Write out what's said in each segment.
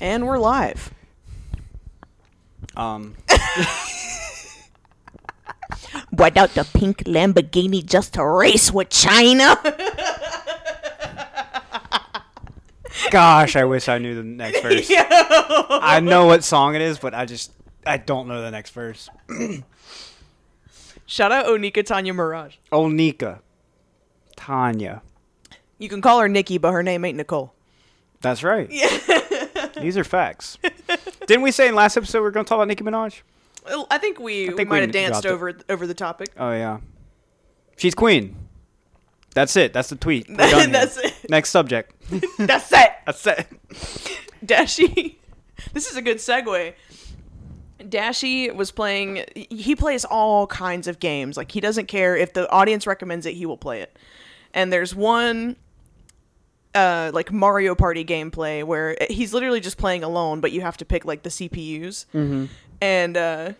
And we're live. Um, Brought out the pink Lamborghini just to race with China. gosh, I wish I knew the next verse. I know what song it is, but I just I don't know the next verse. Shout out Onika Tanya Maraj. Onika, Tanya. You can call her Nikki, but her name ain't Nicole. That's right. These are facts. Didn't we say in last episode we are going to talk about Nicki Minaj? I think we, we think might we have danced dropped it. over over the topic. Oh yeah, she's queen. That's it. That's the tweet. We're done here. That's it. Next subject. That's it. That's it. Dashie. This is a good segue. Dashie was playing. He plays all kinds of games. Like he doesn't care if the audience recommends it, he will play it. And there's one, uh, like Mario Party gameplay where he's literally just playing alone, but you have to pick like the CPUs. Mm-hmm. And uh,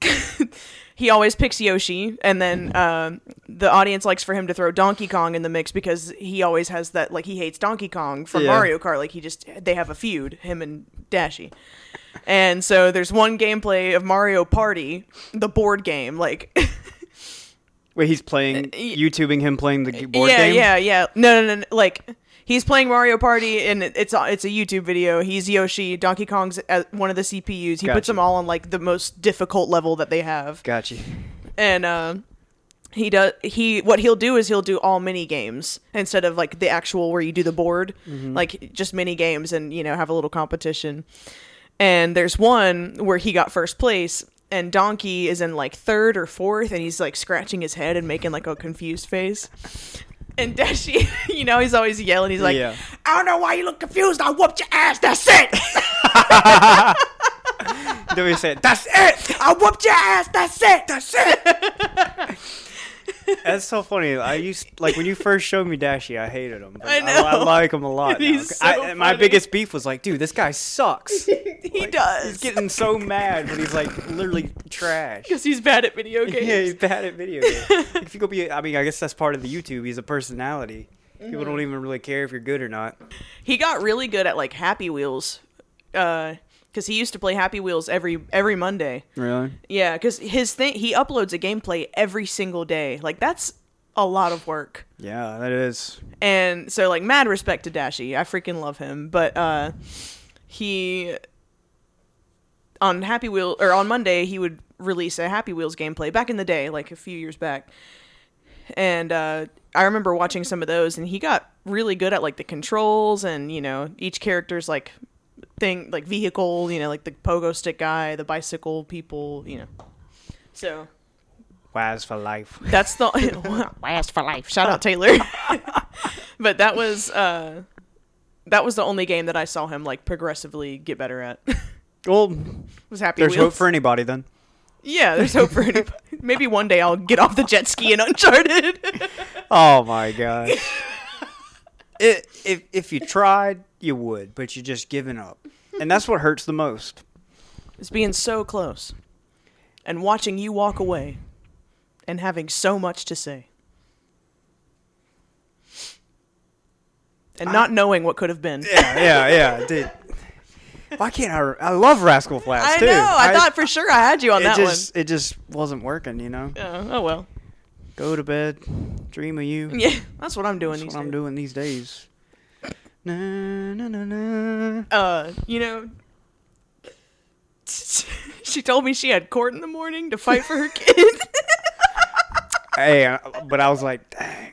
he always picks Yoshi, and then um, the audience likes for him to throw Donkey Kong in the mix because he always has that like he hates Donkey Kong from Yeah. Mario Kart. Like he just they have a feud, him and Dashie. And so there's one gameplay of Mario Party, the board game, like Wait, he's playing YouTubing him playing the board yeah, game. yeah, yeah. No, no, no, no. Like he's playing Mario Party, and it's a, it's a YouTube video. He's Yoshi, Donkey Kong's at one of the CPUs. He puts them all on like the most difficult level that they have. Got you. and uh, he does he what he'll do is he'll do all mini games instead of like the actual where you do the board like just mini games and you know have a little competition and there's one where he got first place and donkey is in like third or fourth and he's like scratching his head and making like a confused face and Dashie, you know, he's always yelling. He's like, Yeah. I don't know why you look confused. I whooped your ass. That's it. Then we said, "That's it." I whooped your ass. That's it. That's it. That's so funny. I used like when you first showed me Dashie, I hated him. But I I, I like him a lot. now. He's so I, my biggest beef was like, dude, this guy sucks. he does. He's getting so mad, but he's like literally trash. because he's bad at video games. Yeah, he's bad at video games. if you go be, I mean, I guess that's part of the YouTube. He's a personality. People Mm-hmm. don't even really care if you're good or not. he got really good at like Happy Wheels, because he used to play Happy Wheels every every Monday. Really? Yeah, because his thing he uploads a gameplay every single day. Like that's a lot of work. Yeah, that is. And so like mad respect to Dashie. I freaking love him. But uh he on Happy Wheel or on Monday he would release a Happy Wheels gameplay back in the day, like a few years back. And uh I remember watching some of those and he got really good at like the controls and, you know, each character's like thing like vehicle, you know, like the pogo stick guy, the bicycle people, you know. So Waz for life. that's the last for life. Shout out Taylor. but that was uh that was the only game that I saw him like progressively get better at. Well, was happy there's Wheels. hope for anybody then. yeah, there's hope for anybody. Maybe one day I'll get off the jet ski in Uncharted. Oh my god. It, if if you tried, you would, but you're just giving up, and that's what hurts the most. it's being so close and watching you walk away and having so much to say. And not knowing what could have been. Yeah, yeah, yeah, dude. Why can't I? I love Rascal Flatts I too. know. I, thought for sure I had you on it that just it just wasn't working. You know, one. Yeah, oh well. Go to bed, dream of you. Yeah, that's what I'm doing these days. That's these what I'm doing these days. Na, na, na, na. uh, you know, she told me she had court in the morning to fight for her kid. Hey, uh, but I was like, dang.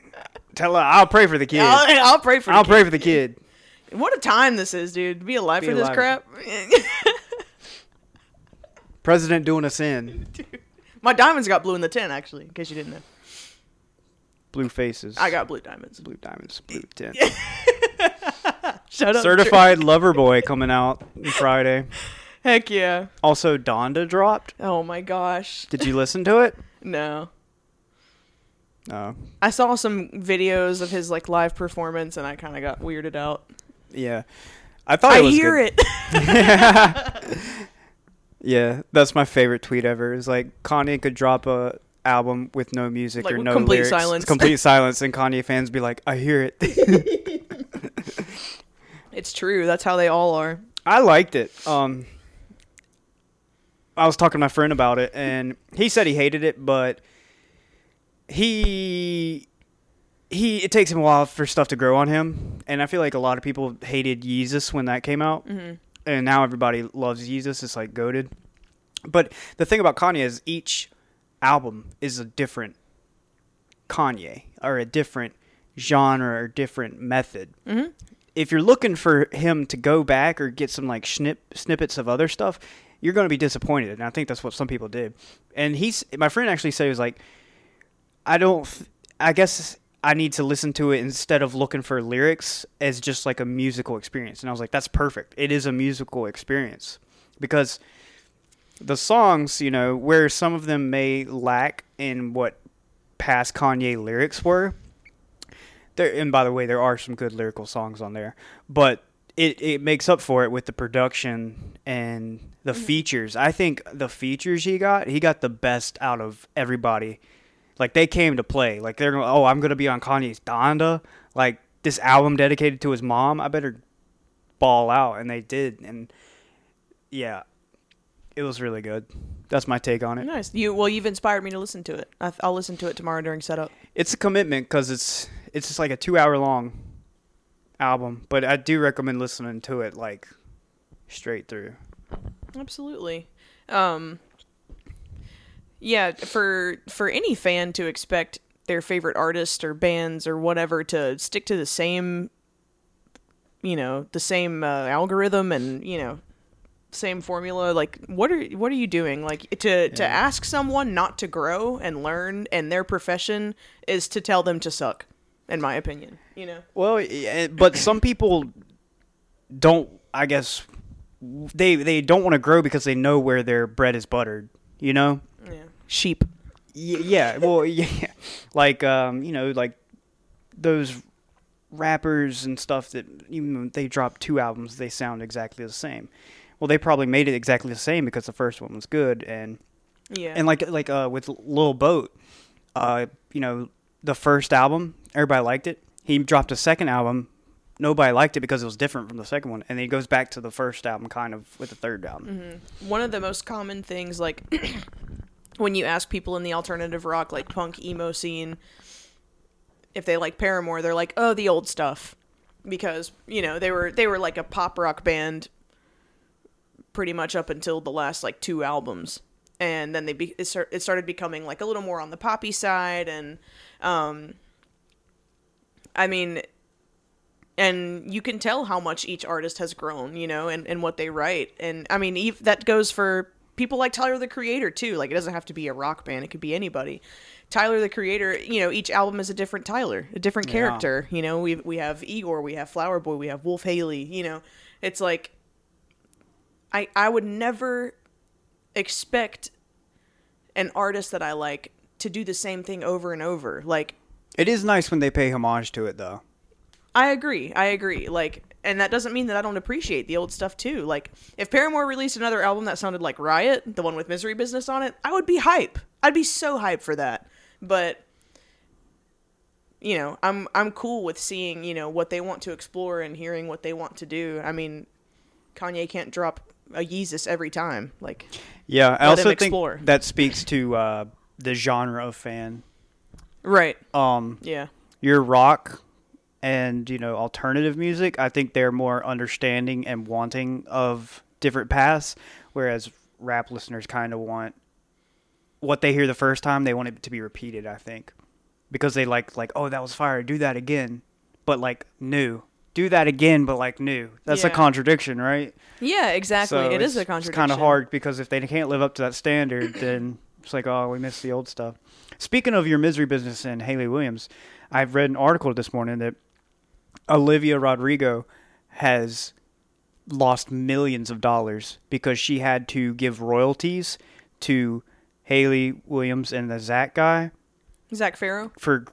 Tell her I'll pray for the kid. I'll, I'll pray for. I'll kid. pray for the kid. What a time this is, dude. To be alive Be for this crap. President doing us in. My diamonds got blue in the tin, actually, in case you didn't know. Blue faces. I got blue diamonds. blue diamonds, blue tint. Shut up. Certified Lover Boy coming out Friday. Heck yeah. Also, Donda dropped. Oh my gosh. Did you listen to it? No. No. I saw some videos of his like live performance, and I kind of got weirded out. Yeah. I thought I it was hear good. it. Yeah, that's my favorite tweet ever. Is like Kanye could drop a album with no music Like, or no complete lyrics. silence. Complete silence, and Kanye fans be like, "I hear it." it's true. That's how they all are. I liked it. Um, I was talking to my friend about it, and he said he hated it, but he he it takes him a while for stuff to grow on him, and I feel like a lot of people hated Yeezus when that came out, Mhm. and now everybody loves Yeezus. It's like goaded. But the thing about Kanye is each album is a different Kanye or a different genre or different method. Mhm. If you're looking for him to go back or get some like snip snippets of other stuff, you're going to be disappointed. And I think that's what some people did. And he's my friend actually said he was like, I don't. I guess I need to listen to it instead of looking for lyrics as just like a musical experience. And I was like, that's perfect. It is a musical experience because the songs, you know, where some of them may lack in what past Kanye lyrics were. There, and by the way, there are some good lyrical songs on there, but it, it makes up for it with the production and the mm-hmm. features. I think the features he got, he got the best out of everybody. Like they came to play. Like they're going, oh, I'm gonna be on Kanye's Donda. Like this album dedicated to his mom. I better ball out, and they did. And yeah, it was really good. That's my take on it. Nice. You well, you've inspired me to listen to it. I, I'll listen to it tomorrow during setup. It's a commitment because it's it's just like a two hour long album, but I do recommend listening to it like straight through. Absolutely. Um Yeah, for for any fan to expect their favorite artist or bands or whatever to stick to the same you know, the same uh, algorithm and, you know, same formula like what are what are you doing like to to ask someone not to grow and learn and their profession is to tell them to suck in my opinion you know Well, but some people don't. I guess they they don't want to grow because they know where their bread is buttered. You know. yeah sheep Y- yeah. Well, yeah. Like um, you know, like those rappers and stuff that even when they drop two albums, they sound exactly the same. Well, they probably made it exactly the same because the first one was good, and yeah. and like like uh with Lil Boat, uh, you know, the first album everybody liked it. He dropped a second album, nobody liked it because it was different from the second one, and then he goes back to the first album kind of with the third album. one of the most common things like when you ask people in the alternative rock like punk emo scene if they like Paramore they're like oh the old stuff. Because you know they were they were like a pop rock band pretty much up until the last like two albums and then they be, it, start, it started becoming like a little more on the poppy side and um I mean and you can tell how much each artist has grown, you know, and, and what they write. And I mean, ev- that goes for people like Tyler the Creator too. Like it doesn't have to be a rock band; it could be anybody. Tyler the Creator, you know, each album is a different Tyler, a different Yeah. character. You know, we we have Igor, we have Flower Boy, we have Wolf Haley. You know, it's like I I would never expect an artist that I like to do the same thing over and over. Like It is nice when they pay homage to it, though. I agree. I agree. Like, and that doesn't mean that I don't appreciate the old stuff too. Like, if Paramore released another album that sounded like Riot, the one with Misery Business on it, I would be hype. I'd be so hype for that. But you know, I'm I'm cool with seeing you know what they want to explore and hearing what they want to do. I mean, Kanye can't drop a Yeezus every time. Like, Yeah, I also think that speaks to uh, the genre of fan. right? Um, Yeah. your rock and you know alternative music i think they're more understanding and wanting of different paths whereas rap listeners kind of want what they hear the first time they want it to be repeated i think because they like like oh that was fire do that again but like new do that again but like new that's a contradiction right Yeah, exactly. so it is a contradiction. It's kind of hard because if they can't live up to that standard, then it's like, oh, we missed the old stuff. Speaking of your misery business and Hayley Williams, I've read an article this morning that Olivia Rodrigo has lost millions of dollars because she had to give royalties to Hayley Williams and the Zach guy Zac Farro. for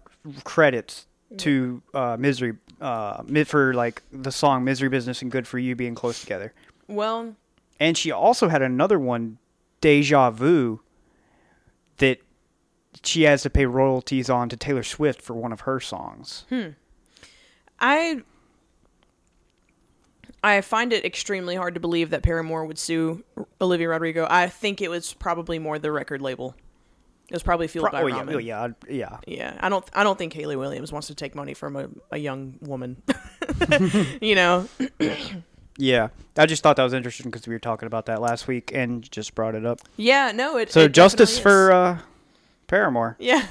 credits to uh, misery uh, for like the song "Misery Business" and "Good for You" being close together. Well, And she also had another one, Deja Vu, that she has to pay royalties on to Taylor Swift for one of her songs. I I find it extremely hard to believe that Paramore would sue Olivia Rodrigo. I think it was probably more the record label. It was probably fueled Pro- by oh, yeah, ramen. oh, yeah, yeah. Yeah, I don't. I don't think Hayley Williams wants to take money from a, a young woman. you know. Yeah, I just thought that was interesting because we were talking about that last week and just brought it up. Yeah. No. It. So it justice for uh, Paramore. yeah.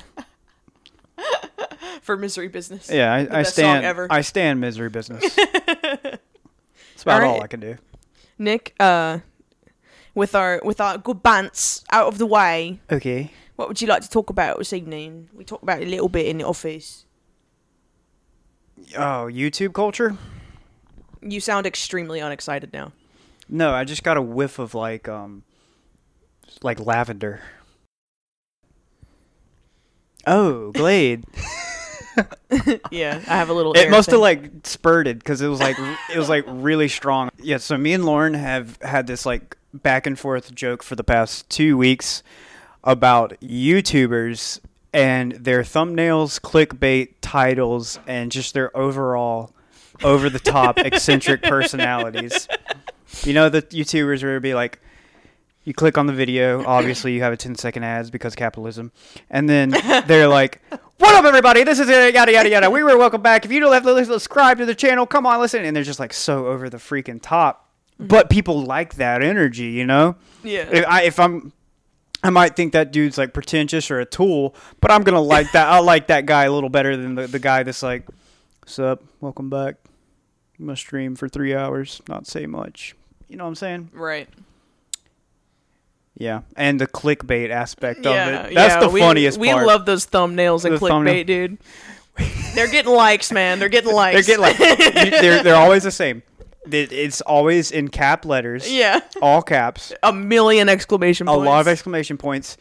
for misery business. Yeah, I, I stand. I stand misery business. That's about all I can do. Nick. Uh, with our with our good bants out of the way, Okay. What would you like to talk about this evening? We talked about it a little bit in the office. Oh, YouTube culture? You sound extremely unexcited now. No, I just got a whiff of like um, like lavender. Oh, Glade. yeah, I have a little. it must have like spurted because it was like it was like really strong. Yeah. So me and Lauren have had this like back and forth joke for the past two weeks about YouTubers and their thumbnails, clickbait titles, and just their overall over the top eccentric personalities. You know the YouTubers where it'd be like you click on the video, obviously you have a 10 second ads because capitalism. And then they're like, What up everybody? This is it, yada yada yada. We were welcome back. If you don't have to subscribe to the channel, come on listen. And they're just like so over the freaking top. Mm-hmm. But people like that energy, you know? Yeah. If, I, if I'm I might think that dude's like pretentious or a tool, but I'm gonna like that. I like that guy a little better than the, the guy that's like, "Sup, welcome back. I'm gonna stream for three hours, not say much." You know what I'm saying? Right. Yeah, and the clickbait aspect Yeah, of it. That's yeah, the we, funniest we part. love those thumbnails and The thumbnail. clickbait, dude. They're getting likes, man. They're getting likes. They're getting like you- they're they're always the same. It- It's always in cap letters, yeah, all caps, a million exclamation points. a lot of exclamation points,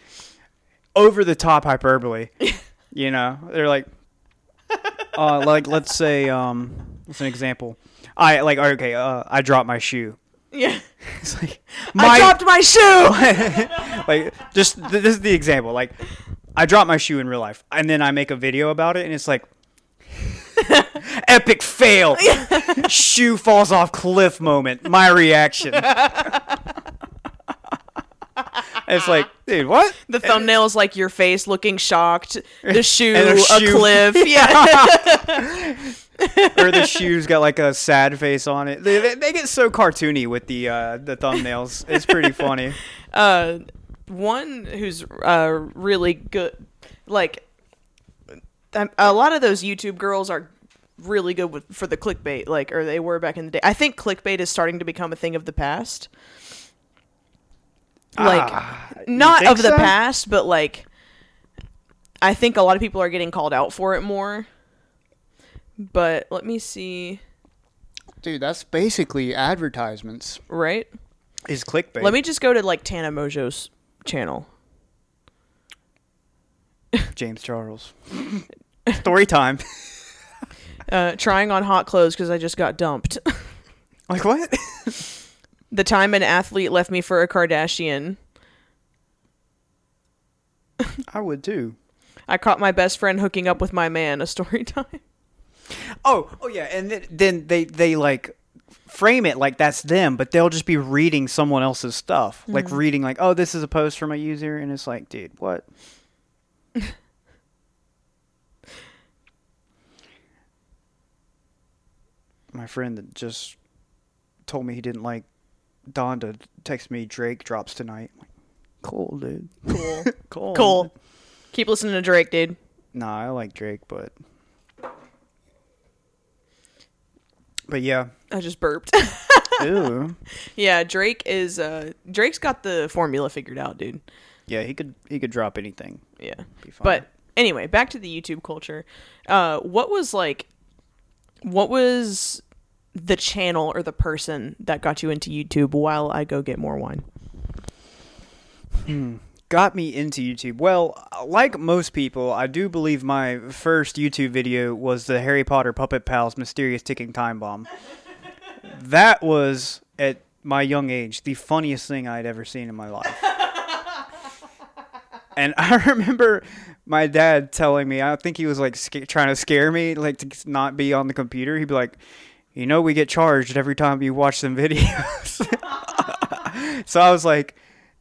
over the top hyperbole. you know, they're like, uh, like let's say, um, what's an example? I like okay, uh, I dropped my shoe. yeah. It's like I dropped my shoe. like just th- this is the example. Like I dropped my shoe in real life, and then I make a video about it, and it's like epic fail. shoe falls off cliff moment. My reaction. it's like, dude, what? the thumbnail is like your face looking shocked. The shoe, a a, cliff. Yeah. or the shoes got like a sad face on it. They, they, they get so cartoony with the uh, the thumbnails. It's pretty funny. uh, one who's uh, really good, like um, a lot of those YouTube girls are really good with for the clickbait, like or they were back in the day. I think clickbait is starting to become a thing of the past. Like Ah, not think of the past, but like I think a lot of people are getting called out for it more. But let me see, Dude, that's basically advertisements. right? Is clickbait. Let me just go to like Tana Mongeau's channel. James Charles. Story time. Uh, trying on hot clothes because I just got dumped. Like what? the time an athlete left me for a Kardashian. I would too. I caught my best friend hooking up with my man. A story time. Oh, oh yeah, and then, then they they like frame it like that's them, but they'll just be reading someone else's stuff, like reading like, oh, this is a post from a user, and it's like, dude, what? My friend that just told me he didn't like Donda text me Drake drops tonight. Like, cool, dude. Cool. Cool. cool. Keep listening to Drake, dude. Nah, I like Drake, but but yeah. I just burped. Ew. yeah, Drake is. uh Drake's got the formula figured out, dude. Yeah, he could he could drop anything. Yeah. Be fine. But anyway, back to the YouTube culture. Uh, what was like? What was the channel or the person that got you into YouTube? While I go get more wine. Hmm. got me into YouTube. Well, like most people, I do believe my first YouTube video was the Harry Potter Puppet Pals Mysterious Ticking Time Bomb. that was at my young age the funniest thing I'd ever seen in my life. and I remember my dad telling me, I think he was like trying to scare me, like to not be on the computer. He'd be like, you know we get charged every time you watch some videos. so I was like,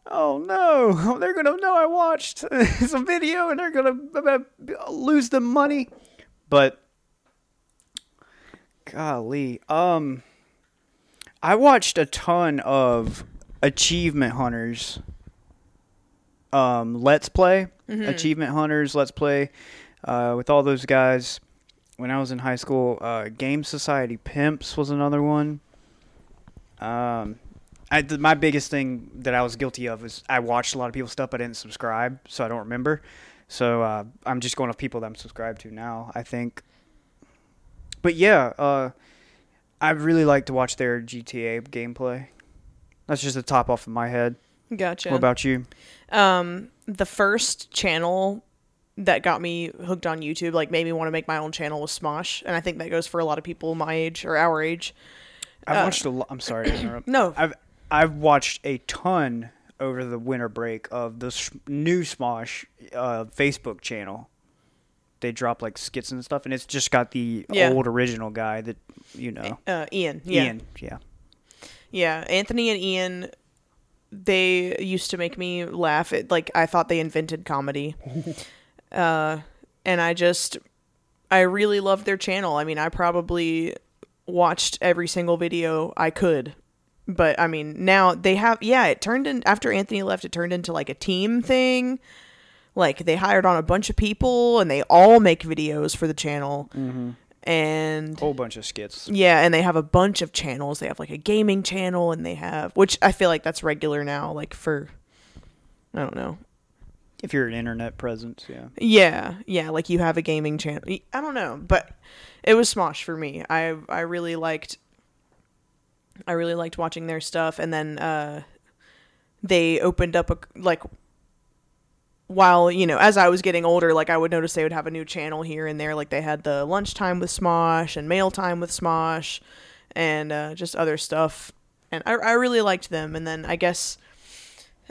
oh no, they're gonna know I watched some video and they're gonna, gonna lose the money. But golly, um, I watched a ton of achievement hunters. Um, let's play achievement hunters. Let's play uh, with all those guys. When I was in high school, uh, Game Society Pimps was another one. Um, I, th- my biggest thing that I was guilty of is I watched a lot of people's stuff, but I didn't subscribe, so I don't remember. So uh, I'm just going off people that I'm subscribed to now. I think. But yeah, uh, I really like to watch their GTA gameplay. That's just the top off of my head. Gotcha. What about you? um the first channel that got me hooked on YouTube, like made me want to make my own channel was Smosh, and I think that goes for a lot of people my age or our age. I've watched a lot. I'm sorry to interrupt. No, I've I've watched a ton over the winter break of the s- new Smosh uh, Facebook channel. They drop like skits and stuff, and it's just got the Yeah. old original guy that you know, uh, Ian. Yeah, Ian. Yeah, yeah. Anthony and Ian, they used to make me laugh. It like I thought they invented comedy, uh, and I just, I really loved their channel. I mean, I probably watched every single video I could. But I mean, now they have yeah, it turned in after Anthony left it turned into like a team thing. Like they hired on a bunch of people and they all make videos for the channel. And a whole bunch of skits. yeah, and they have a bunch of channels. They have like a gaming channel and they have which I feel like that's regular now like for I don't know. If you're an internet presence, yeah. Yeah, yeah, like you have a gaming channel. I don't know, but it was Smosh for me. I I really liked I really liked watching their stuff and then uh they opened up a like while, you know, as I was getting older, like I would notice they would have a new channel here and there like they had the lunchtime with Smosh and mail time with Smosh and uh just other stuff. And I I really liked them and then I guess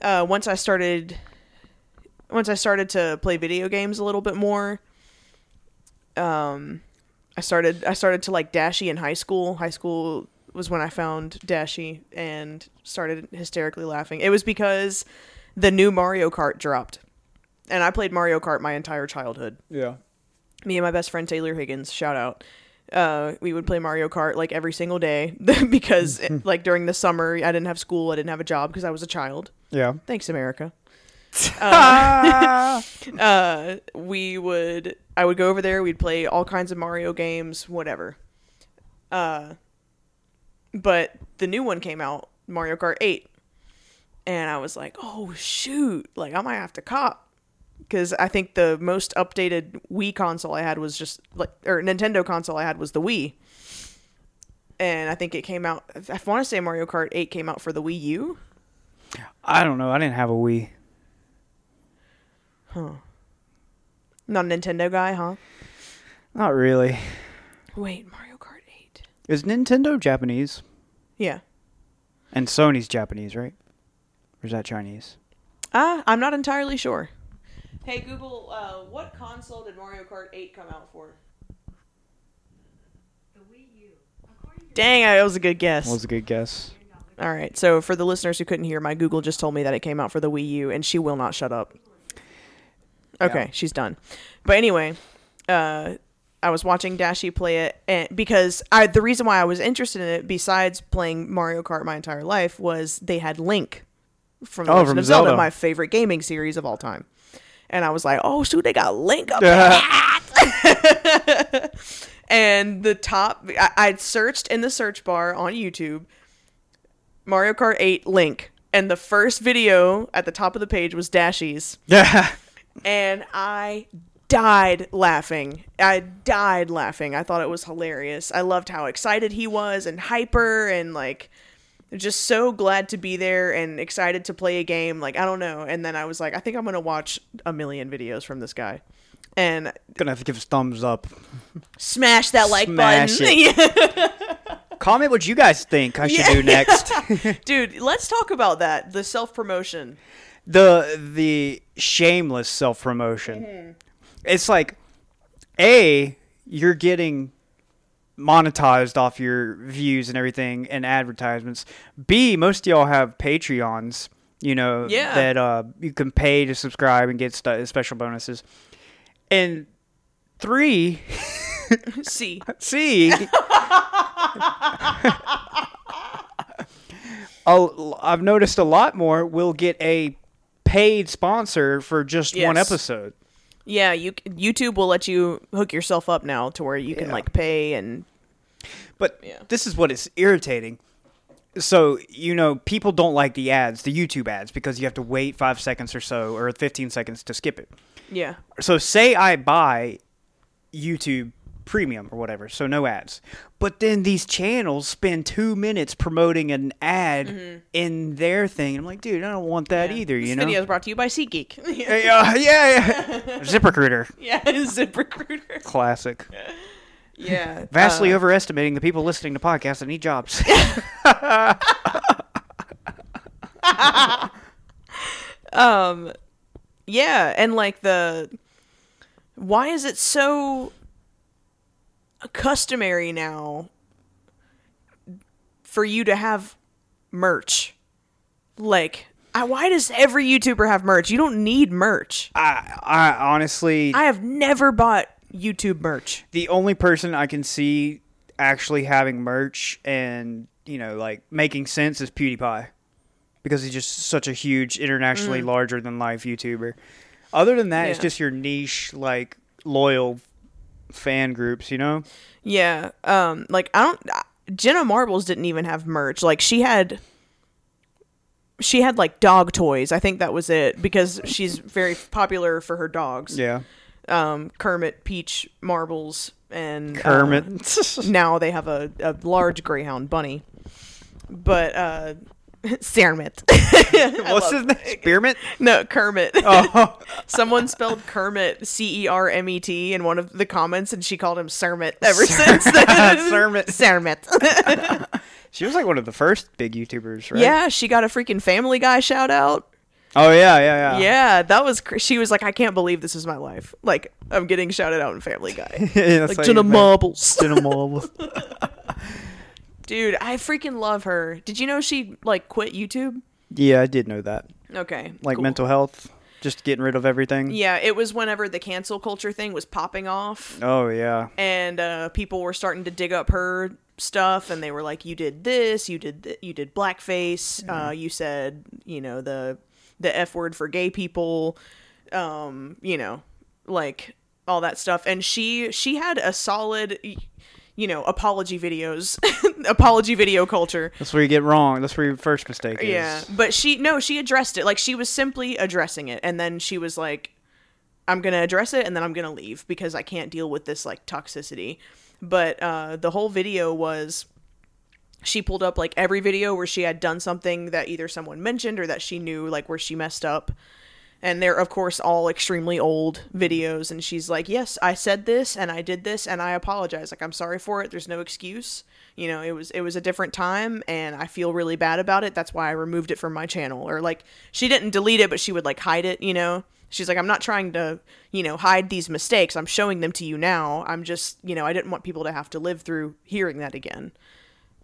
uh once I started once I started to play video games a little bit more, um, I started I started to like Dashie in high school. High school was when I found Dashie and started hysterically laughing. It was because the new Mario Kart dropped, and I played Mario Kart my entire childhood. Yeah. Me and my best friend Taylor Higgins, shout out. Uh, we would play Mario Kart like every single day because like during the summer I didn't have school, I didn't have a job because I was a child. Yeah. Thanks, America. uh, uh, we would I would go over there, we'd play all kinds of Mario games, whatever. Uh but the new one came out, Mario Kart 8. And I was like, "Oh shoot, like I might have to cop." Cuz I think the most updated Wii console I had was just like or Nintendo console I had was the Wii. And I think it came out I want to say Mario Kart 8 came out for the Wii U. I don't know. I didn't have a Wii. Huh. Not a Nintendo guy, huh? Not really. Wait, Mario Kart 8. Is Nintendo Japanese? Yeah. And Sony's Japanese, right? Or is that Chinese? Ah, I'm not entirely sure. Hey Google, uh, what console did Mario Kart 8 come out for? The Wii U. Dang, that was a good guess. Was a good guess. All right, so for the listeners who couldn't hear, my Google just told me that it came out for the Wii U, and she will not shut up. Okay, Yeah. she's done. But anyway, uh, I was watching Dashie play it, and because I the reason why I was interested in it, besides playing Mario Kart my entire life, was they had Link from The Oh, Legend from of Zelda, Zelda. my favorite gaming series of all time. And I was like, oh, shoot, they got Link up there. and the top, I, I'd searched in the search bar on YouTube Mario Kart 8 Link. And the first video at the top of the page was Dashie's. Yeah. and I died laughing. I died laughing. I thought it was hilarious. I loved how excited he was and hyper and like just so glad to be there and excited to play a game. Like I don't know. And then I was like, I think I'm gonna watch a million videos from this guy. And Gonna have to give us thumbs up. smash that like Smash button. Comment what you guys think I should do next. Dude, let's talk about that. The self promotion. the the shameless self promotion. Mm-hmm. It's like, a you're getting monetized off your views and everything and advertisements. B, most of y'all have Patreons, you know, Yeah. that uh, you can pay to subscribe and get st- special bonuses. And three, C, I'll- I've noticed a lot more will get a paid sponsor for just one episode. Yeah, you YouTube will let you hook yourself up now to where you can Yeah. like pay and But Yeah. this is what is irritating. So, you know, people don't like the ads, the YouTube ads, because you have to wait five seconds or so or 15 seconds to skip it. yeah, So, say I buy YouTube Premium or whatever, so no ads. But then these channels spend two minutes promoting an ad in their thing. I'm like, dude, I don't want that Mm-hmm. Yeah. either, This you know? video is brought to you by SeatGeek. yeah, yeah, yeah, yeah. ZipRecruiter. yeah, ZipRecruiter. Classic. Yeah, Vastly uh, overestimating the people listening to podcasts that need jobs. um yeah and like the why is it so customary now for you to have merch like I, why does every youtuber have merch you don't need merch I, I honestly, i have never bought youtube merch the only person I can see actually having merch and you know like making sense is PewDiePie because he's just such a huge internationally larger than life YouTuber. Other than that, it's Mm. Yeah. just your niche like loyal fan groups, you know. Yeah. Um like I don't Jenna Marbles didn't even have merch. Like she had she had like dog toys. I think that was it because she's very popular for her dogs. Yeah, Um Kermit, Peach, Marbles and uh, Kermit. now they have a, a large greyhound bunny. But uh Cermit. What's his name? Spearmint. no, Kermit. Oh, Someone spelled Kermit C E R M E T in one of the comments, and she called him Sermit ever since then. Cermit. Cermit. she was like one of the first big YouTubers, right? Yeah, she got a freaking Family Guy shout out. Oh yeah, yeah, yeah. Yeah, that was. Cr- she was like, I can't believe this is my life. Like, I'm getting shouted out in Family Guy. That's like Jenna Marbles. Jenna Marbles. Dude, I freaking love her. Did you know she like quit YouTube? yeah, I did know that. Okay, Like cool. mental health, just getting rid of everything. Yeah, it was whenever the cancel culture thing was popping off. Oh yeah. and uh, people were starting to dig up her stuff and they were like you did this you did th- you did blackface uh, you said you know the the f word for gay people um you know like all that stuff and she she had a solid you know apology videos apology video culture That's where you get wrong. That's where your first mistake is. yeah but she no she addressed it like she was simply addressing it and then she was like i'm gonna address it and then i'm gonna leave because i can't deal with this like toxicity but uh the whole video was she pulled up like every video where she had done something that either someone mentioned or that she knew like where she messed up and they're of course all extremely old videos. And she's like yes i said this and i did this and i apologize. Like i'm sorry for it. There's no excuse. You know it was it was a different time and i feel really bad about it. That's why i removed it from my channel. Or like she didn't delete it but she would like hide it you know? She's like i'm not trying to you know hide these mistakes. I'm showing them to you now. I'm just you know i didn't want people to have to live through hearing that again.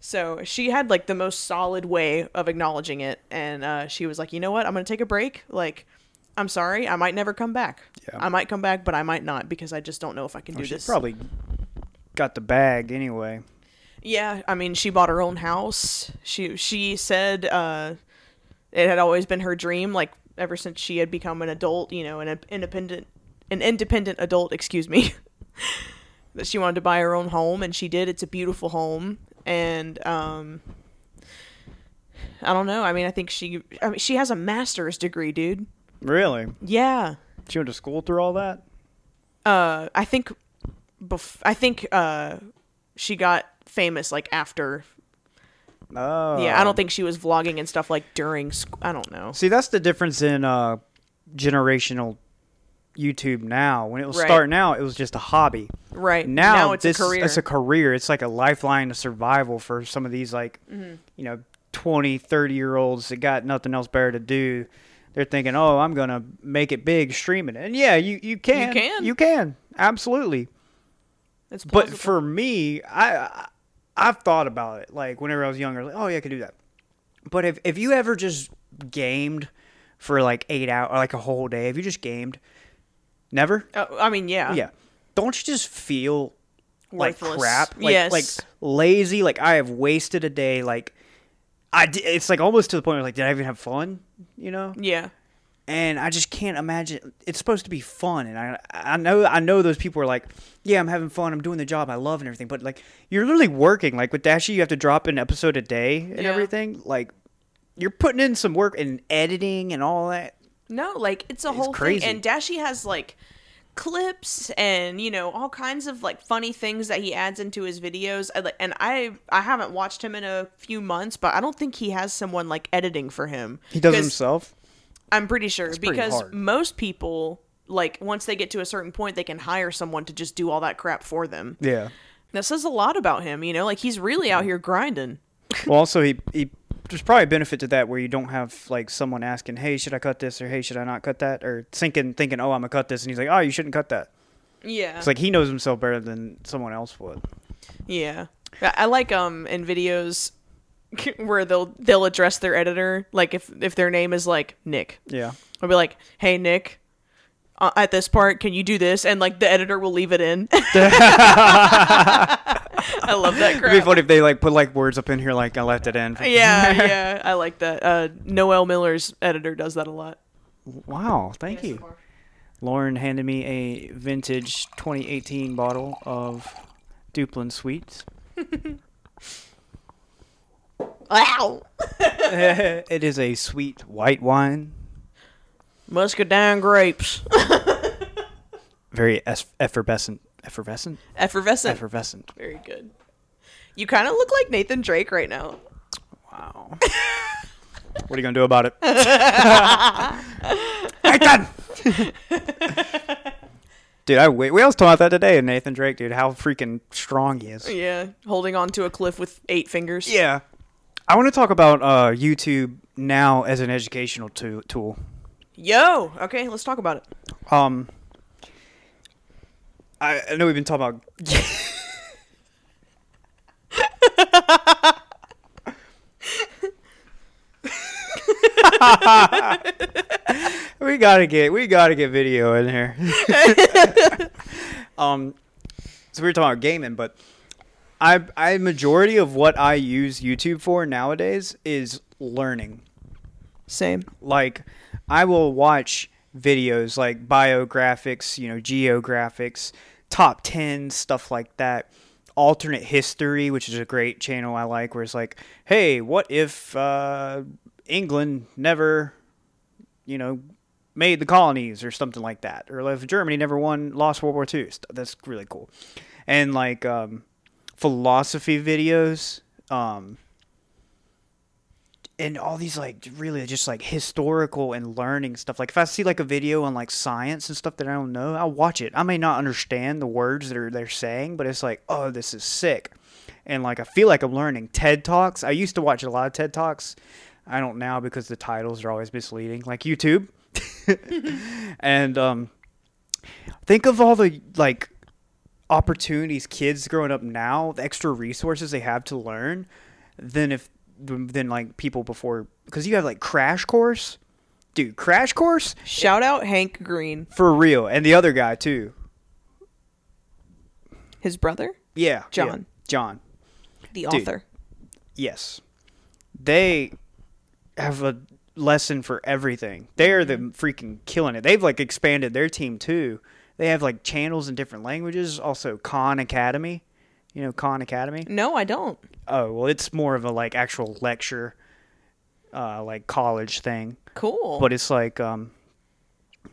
So she had like the most solid way of acknowledging it, and uh, she was like, "You know what? I'm gonna take a break. Like, I'm sorry. I might never come back. Yeah. I might come back, but I might not because I just don't know if I can Well, do she this." probably got the bag anyway. Yeah, I mean, she bought her own house. She she said uh, it had always been her dream, like ever since she had become an adult, you know, an independent, an independent adult. Excuse me. that she wanted to buy her own home, and she did. It's a beautiful home, and um, I don't know. I mean, I think she, I mean, she has a master's degree, dude. Really? Yeah. She went to school through all that? Uh, I think, bef- I think uh, she got famous like after Oh. Yeah, I don't think she was vlogging and stuff like during. Sc- I don't know. See, that's the difference in uh, generational YouTube now. When it was Right. starting out, it was just a hobby. Right Now, it's this, a career. It's a career. It's like a lifeline of survival for some of these, like, Mm-hmm. you know, 20, 30 year olds that got nothing else better to do. They're thinking, oh, I'm going to make it big streaming it. And yeah, you, you can. You can. You can. Absolutely. It's But for me, I I- I've thought about it. Like whenever I was younger, like, oh yeah, I could do that. But if if you ever just gamed for like eight hours or like a whole day, if you just gamed, never. Oh, I mean, yeah. Yeah. Don't you just feel like crap? Like, Yes. Like lazy. Like I have wasted a day. Like I. It's like almost to the point where like, did I even have fun? You know. Yeah. and I just can't imagine. It's supposed to be fun, and I I know I know those people are like, yeah, I'm having fun, I'm doing the job I love and everything, but like you're literally working. Like with Dashie, you have to drop an episode a day and Yeah. everything. Like you're putting in some work and editing and all that. No, like it's a whole crazy. thing. And Dashie has like clips and you know all kinds of like funny things that he adds into his videos. And I I haven't watched him in a few months, but I don't think he has someone like editing for him. He does himself. I'm pretty sure pretty because hard. most people like once they get to a certain point, they can hire someone to just do all that crap for them. Yeah. That says a lot about him. You know, like he's really out here grinding. well, also he he. There's probably a benefit to that where you don't have like someone asking, "Hey, should I cut this?" or "Hey, should I not cut that?" or thinking thinking, "Oh, I'm gonna cut this," and he's like, "Oh, you shouldn't cut that." Yeah. It's like he knows himself better than someone else would. Yeah, I like um in videos where they'll they'll address their editor like if if their name is like Nick, Yeah. I'll be like, "Hey Nick, uh, at this part, can you do this?" And like the editor will leave it in. I love that It'd be funny if they like put like words up in here like I left it in. Yeah, yeah, I like that. Uh, Noel Miller's editor does that a lot. Wow, thank you. Lauren handed me a vintage 2018 bottle of Duplin Sweets. Wow. it is a sweet white wine, Muscadine grapes, very es- effervescent, effervescent, effervescent. effervescent. Very good. You kind of look like Nathan Drake right now. Wow. what are you gonna do about it? Nathan. dude, I we, we was talking about that today, and Nathan Drake, dude, how freaking strong he is. Yeah, holding on to a cliff with eight fingers. Yeah. I want to talk about uh, YouTube now as an educational to- tool. Yo. Okay, let's talk about it. Um, I, I know we've been talking about. we gotta get we gotta get video in here. um, so we were talking about gaming, but I I majority of what I use YouTube for nowadays is learning Same. like I will watch videos like biographics, you know, geographics, top 10 stuff like that. Alternate history, which is a great channel I like where it's like, "Hey, what if uh, England never, you know, made the colonies or something like that, or if Germany never won lost World War II." That's really cool. And like um, philosophy videos, um, and all these like really just like historical and learning stuff. Like if I see like a video on like science and stuff that I don't know, I'll watch it. I may not understand the words that are they're saying, but it's like, oh, this is sick. And like I feel like I'm learning. TED Talks. I used to watch a lot of TED Talks. I don't now because the titles are always misleading, like YouTube. and um think of all the like opportunities kids growing up now, the extra resources they have to learn than if than like people before because you have like Crash Course, dude. Crash Course Shout out Hank Green, for real, and the other guy too. his brother, Yeah, John. yeah, John. the Dude. author. Yes, they have a lesson for everything. They're the mm-hmm. freaking killing it. They've like expanded their team too. They have like channels in different languages. Also, Khan Academy. You know Khan Academy. No, I don't. Oh well, it's more of a like actual lecture, uh, like college thing. Cool. but it's like um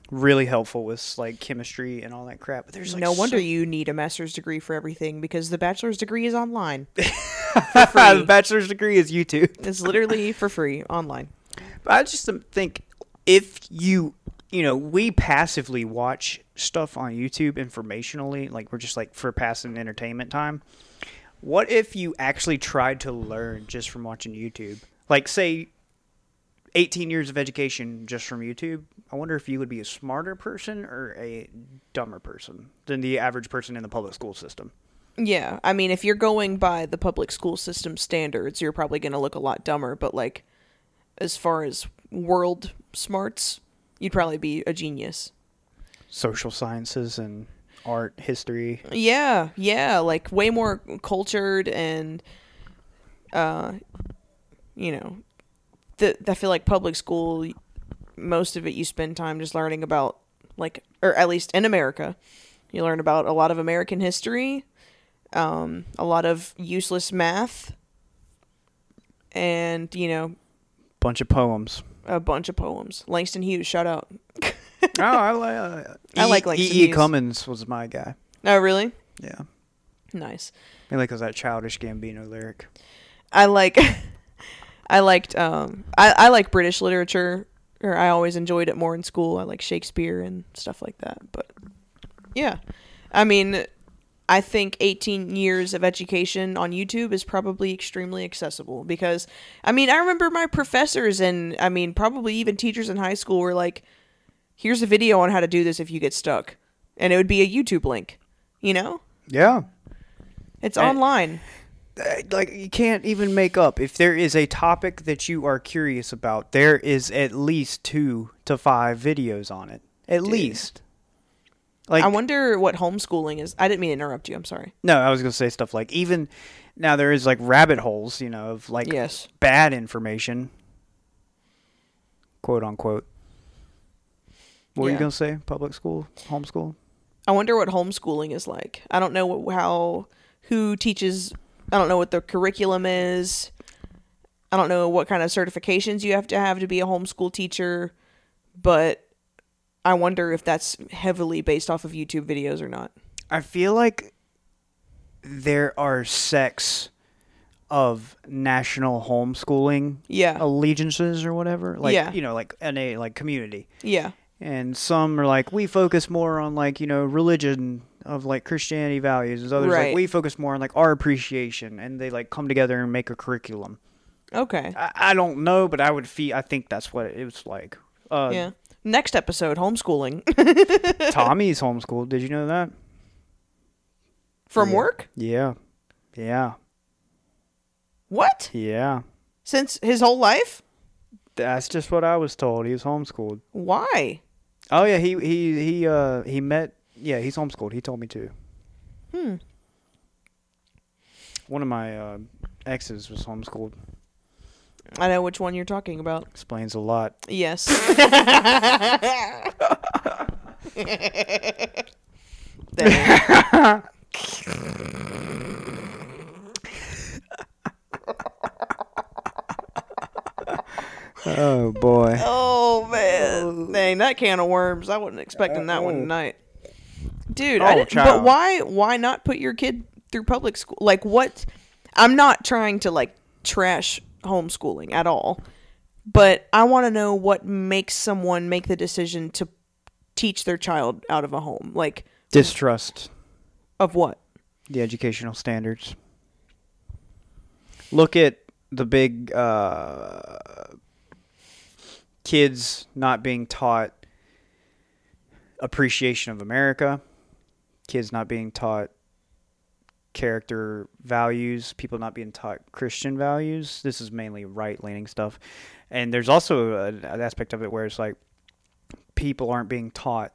really helpful with like chemistry and all that crap. But there's like no wonder so- you need a master's degree for everything because the bachelor's degree is online. the bachelor's degree is YouTube. It's literally for free online. But I just think if you you know we passively watch stuff on YouTube informationally, like we're just like for passing entertainment time. What if you actually tried to learn just from watching YouTube? Like say 18 years of education just from YouTube. I wonder if you would be a smarter person or a dumber person than the average person in the public school system. Yeah, I mean, if you're going by the public school system standards, you're probably going to look a lot dumber. But like, as far as world smarts, you'd probably be a genius. Social sciences and art, history. Yeah, yeah, like way more cultured and, uh, you know, the I feel like public school, most of it you spend time just learning about like, or at least in America, you learn about a lot of American history, um, a lot of useless math, and you know, Bunch of poems. A bunch of poems. Langston Hughes, shout out. oh, I like. Uh, I like E. Langston E. Hughes. Cummings was my guy. Oh, really? Yeah, Nice. mainly because that childish Gambino lyric. I like I liked um I, I like British literature or I always enjoyed it more in school. I like Shakespeare and stuff like that. But yeah. I mean I think 18 years of education on YouTube is probably extremely accessible because I mean I remember my professors and I mean probably even teachers in high school were like here's a video on how to do this if you get stuck and it would be a YouTube link, you know? Yeah, It's And- online. Uh, like you can't even make up if there is a topic that you are curious about. There is at least two to five videos on it. At least. Like I wonder what homeschooling is. I didn't mean to interrupt you. I'm sorry. No, I was gonna say stuff like even now there is like rabbit holes, you know, of like Yes. bad information, quote unquote. What were Yeah. you gonna say? Public school, homeschool? I wonder what homeschooling is like. I don't know what, how who teaches. I don't know what the curriculum is. I don't know what kind of certifications you have to have to be a homeschool teacher, but I wonder if that's heavily based off of YouTube videos or not. I feel like there are sects of national homeschooling Yeah. allegiances or whatever. Like Yeah. you know, like a like community. Yeah. And some are like we focus more on like, you know, religion of like Christianity values. And others Right. like we focus more on like our appreciation and they like come together and make a curriculum. Okay. I, I don't know, but I would feel I think that's what it was like. Uh yeah. Next episode, homeschooling Tommy's homeschooled. Did you know that? from Yeah. work. Yeah. Yeah. What? Yeah. Since his whole life? That's just what I was told. He was homeschooled. Why? Oh yeah, he he he uh he met yeah, he's homeschooled. He told me too. Hmm. One of my uh, exes was homeschooled. I know which one you're talking about. Explains a lot. Yes. Dang. Oh boy. oh man, dang that can of worms! I wasn't expecting that one Uh-oh. tonight, dude. Oh, I didn't, but child. why? Why not put your kid through public school? Like what? I'm not trying to like trash homeschooling at all, but I want to know what makes someone make the decision to teach their child out of a home. Like Distrust of what? the educational standards. Look at the big uh, kids not being taught appreciation of America, kids not being taught character values, people not being taught Christian values. This is mainly right leaning stuff. And there's also a, an aspect of it where it's like people aren't being taught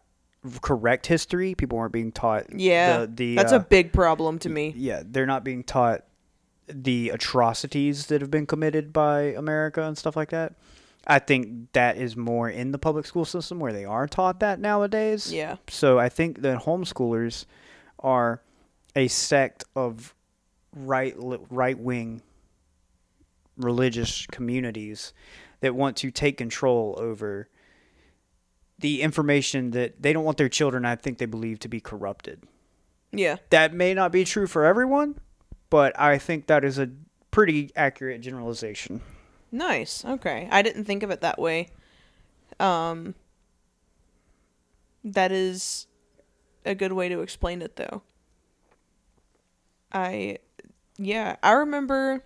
correct history. People aren't being taught Yeah, the, the that's uh, a big problem to me. yeah, they're not being taught the atrocities that have been committed by America and stuff like that. I think that is more in the public school system where they are taught that nowadays. Yeah. So I think that homeschoolers are a sect of right right wing religious communities that want to take control over the information that they don't want their children I think they believe to be corrupted Yeah. that may not be true for everyone, but I think that is a pretty accurate generalization. Nice. Okay. I didn't think of it that way. Um that is a good way to explain it though. I yeah, I remember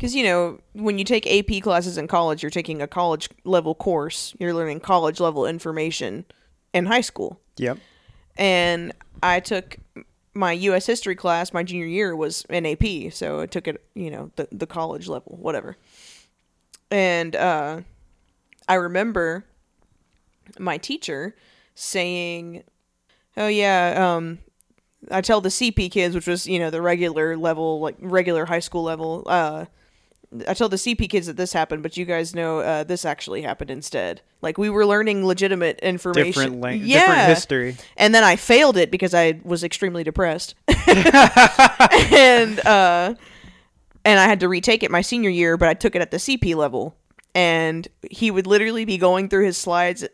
cuz you know, when you take AP classes in college, you're taking a college level course. You're learning college level information in high school. Yep. And I took my U.S. history class my junior year was an AP, so I took it, you know, the the college level, whatever. And uh, I remember my teacher saying, "Oh yeah, um, I tell the CP kids, which was you know the regular level, like regular high school level. Uh, I tell the CP kids that this happened, but you guys know uh, this actually happened instead. Like we were learning legitimate information, Different, lang- yeah, different history. and then I failed it because I was extremely depressed, and uh, and I had to retake it my senior year, but I took it at the CP level, and he would literally be going through his slides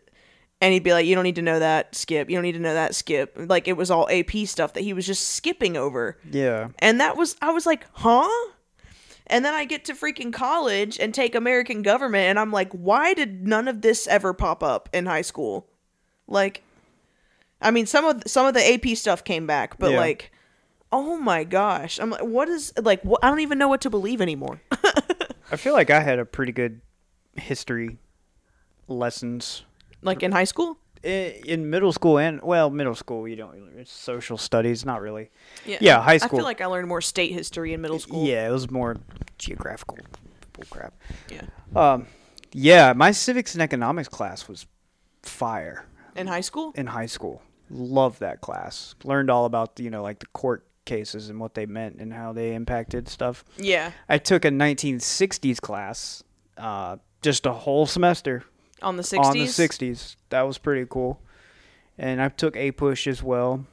and he'd be like, "You don't need to know that, skip. You don't need to know that, skip." Like it was all AP stuff that he was just skipping over, Yeah. and that was I was like, "Huh?" And then I get to freaking college and take American government, and I'm like, "Why did none of this ever pop up in high school?" Like, I mean, some of some of the AP stuff came back, but Yeah. like, oh my gosh, I'm like, what is like? What, I don't even know what to believe anymore. I feel like I had a pretty good history lessons like in high school. I- in middle school and well, middle school you don't. It's social studies, not really. Yeah, Yeah, high school. I feel like I learned more state history in middle school. Yeah, it was more geographical bull crap. yeah. Um, yeah, my civics and economics class was fire In high school. in high school. Loved that class. Learned all about you know like the court cases and what they meant and how they impacted stuff. Yeah, I took a 1960s class, uh, just a whole semester on the sixties. on the 60s. That was pretty cool. And I took APUSH as well.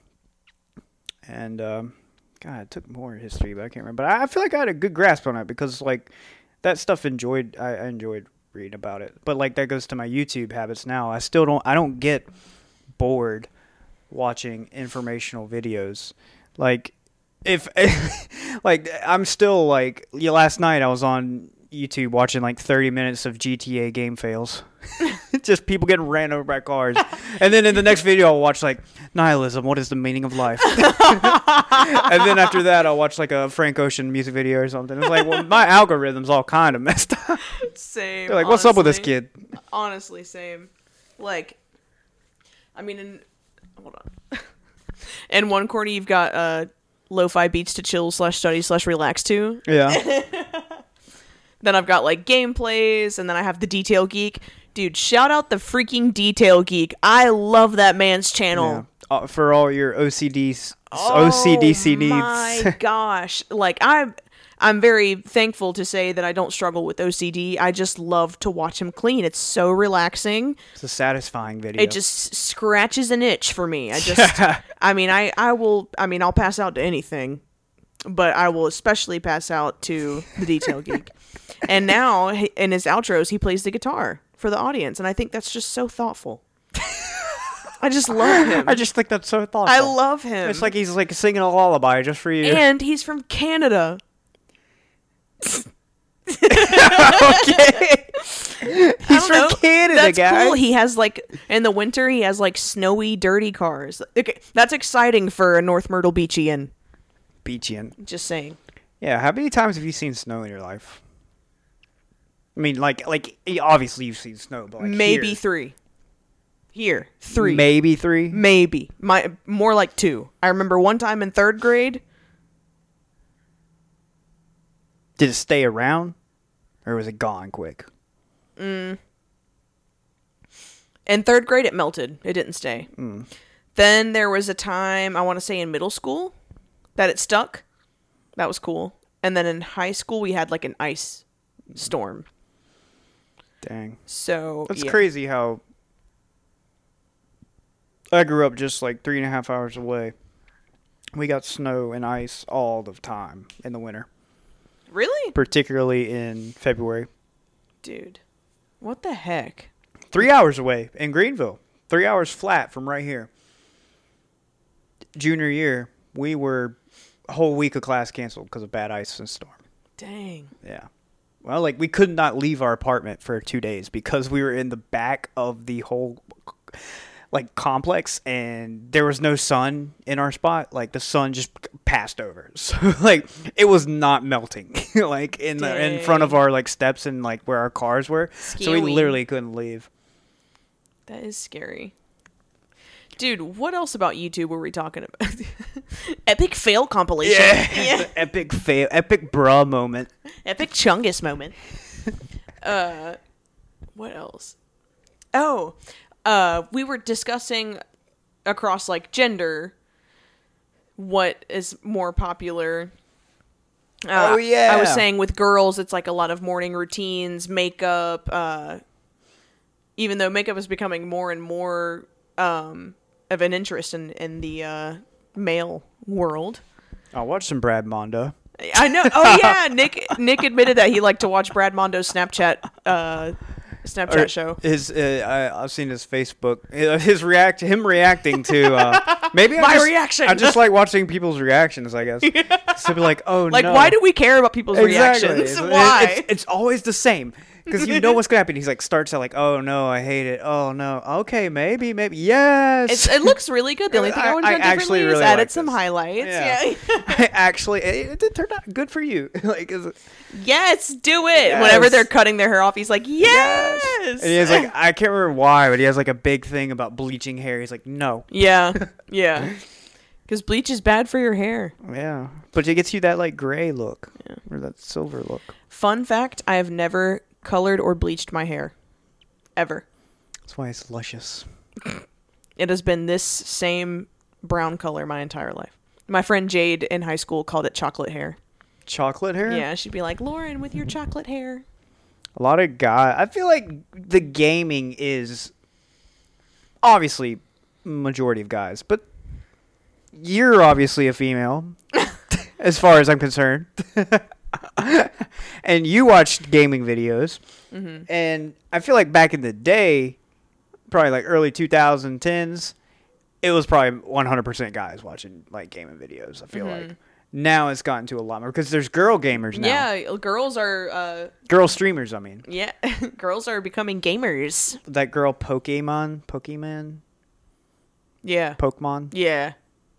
And um, God, I took more history, but I can't remember. But I I feel like I had a good grasp on it because like that stuff enjoyed. I, I enjoyed reading about it. But like that goes to my YouTube habits now. I still don't. I don't get bored watching informational videos. Like if like I'm still like yeah, last night I was on YouTube watching like 30 minutes of GTA game fails. Just people getting ran over by cars. and then in the next video I'll watch like nihilism, what is the meaning of life? and then after that I'll watch like a Frank Ocean music video or something. It's like, well, my algorithm's all kind of messed up. Same. They're like, what's up with this kid? Honestly, same. Like, I mean, in hold on. in one corner, you've got uh, lo-fi beats to chill slash study slash relax to. Yeah. Then I've got like gameplays, and then I have the detail geek. Dude, shout out the freaking detail geek. I love that man's channel. yeah. Uh, for all your OCD Oh OCDC my gosh. Like I'm I'm very thankful to say that I don't struggle with OCD. I just love to watch him clean. It's so relaxing. it's a satisfying video. It just scratches an itch for me. I just I mean, I I will I mean, I'll pass out to anything, but I will especially pass out to the detail geek. And now in his outros, he plays the guitar for the audience, and I think that's just so thoughtful. I just love him. I just think that's so thoughtful. I love him. It's like he's like singing a lullaby just for you. and he's from Canada. okay. he's from know. Canada, That's guys. cool. He has like in the winter he has like snowy, dirty cars. Okay, that's exciting for a North Myrtle Beachian. Beachian. Just saying. Yeah. How many times have you seen snow in your life? I mean, like, like obviously you've seen snow, but like Maybe here. three. Here, three. maybe three. Maybe. My more like two. I remember one time in third grade. Did it stay around, or was it gone quick? Mm. In third grade, it melted. It didn't stay. Mm. Then there was a time I want to say in middle school that it stuck. That was cool. And then in high school, we had like an ice storm. Dang, So that's yeah. crazy. How I grew up just like three and a half hours away. We got snow and ice all the time in the winter, Really, particularly in February. dude? What the heck? Three hours away in Greenville. Three hours flat from right here. Junior year, we were a whole week of class canceled because of bad ice and storm. Dang. Yeah. Well, like we could not leave our apartment for two days because we were in the back of the whole like complex and there was no sun in our spot. Like the sun just passed over. So like it was not melting like in the in front of our like steps and like where our cars were. So we literally couldn't leave. That is scary. Dude, what else about YouTube were we talking about? Epic fail compilation. Yeah, epic fail, epic bra moment. Epic Chungus moment. uh, what else? Oh, uh, we were discussing across like gender what is more popular. Uh, Oh, yeah. I was saying with girls, it's like a lot of morning routines, makeup. Uh, even though makeup is becoming more and more um, of an interest in in the uh, male world. I'll watch some Brad Mondo. I know. Oh yeah, Nick. Nick admitted that he liked to watch Brad Mondo's Snapchat, uh, Snapchat Or show. His, uh, I, I've seen his Facebook, uh, his react, him reacting to uh, maybe I My just, reaction. I just like watching people's reactions. I guess. So be like, oh Like, no. why do we care about people's exactly? reactions? It's- Why? It's, it's always the same because you know what's gonna happen. He's like starts out like, oh no, I hate it. Oh no, okay, maybe, maybe, yes. It's, it looks really good. The only thing I, I- would have done differently is really added like some this. highlights. Yeah. Yeah. I actually, it, it turned out good for you. like, is it, yes, do it. Whenever they're cutting their hair off, he's like, yes. And he's like, I can't remember why, but he has like a big thing about bleaching hair. He's like, no, yeah, yeah. Because bleach is bad for your hair. yeah, but it gets you that like gray look or that silver look. Fun fact: I have never colored or bleached my hair, ever. That's why it's luscious. It has been this same brown color my entire life. My friend Jade in high school called it chocolate hair. Chocolate hair. Yeah, she'd be like, Lauren, with your chocolate hair. A lot of guy. I feel like the gaming is obviously majority of guys, but you're obviously a female, as far as I'm concerned. and you watched gaming videos, Mm-hmm. and I feel like back in the day, probably like early 2010s, it was probably 100% guys watching like gaming videos. I feel like. Now it's gotten to a lot more because there's girl gamers now. Yeah, girls are, uh, Girl streamers, I mean. yeah, girls are becoming gamers. that girl Pokemon, Pokemon, Yeah. Pokemon, Yeah.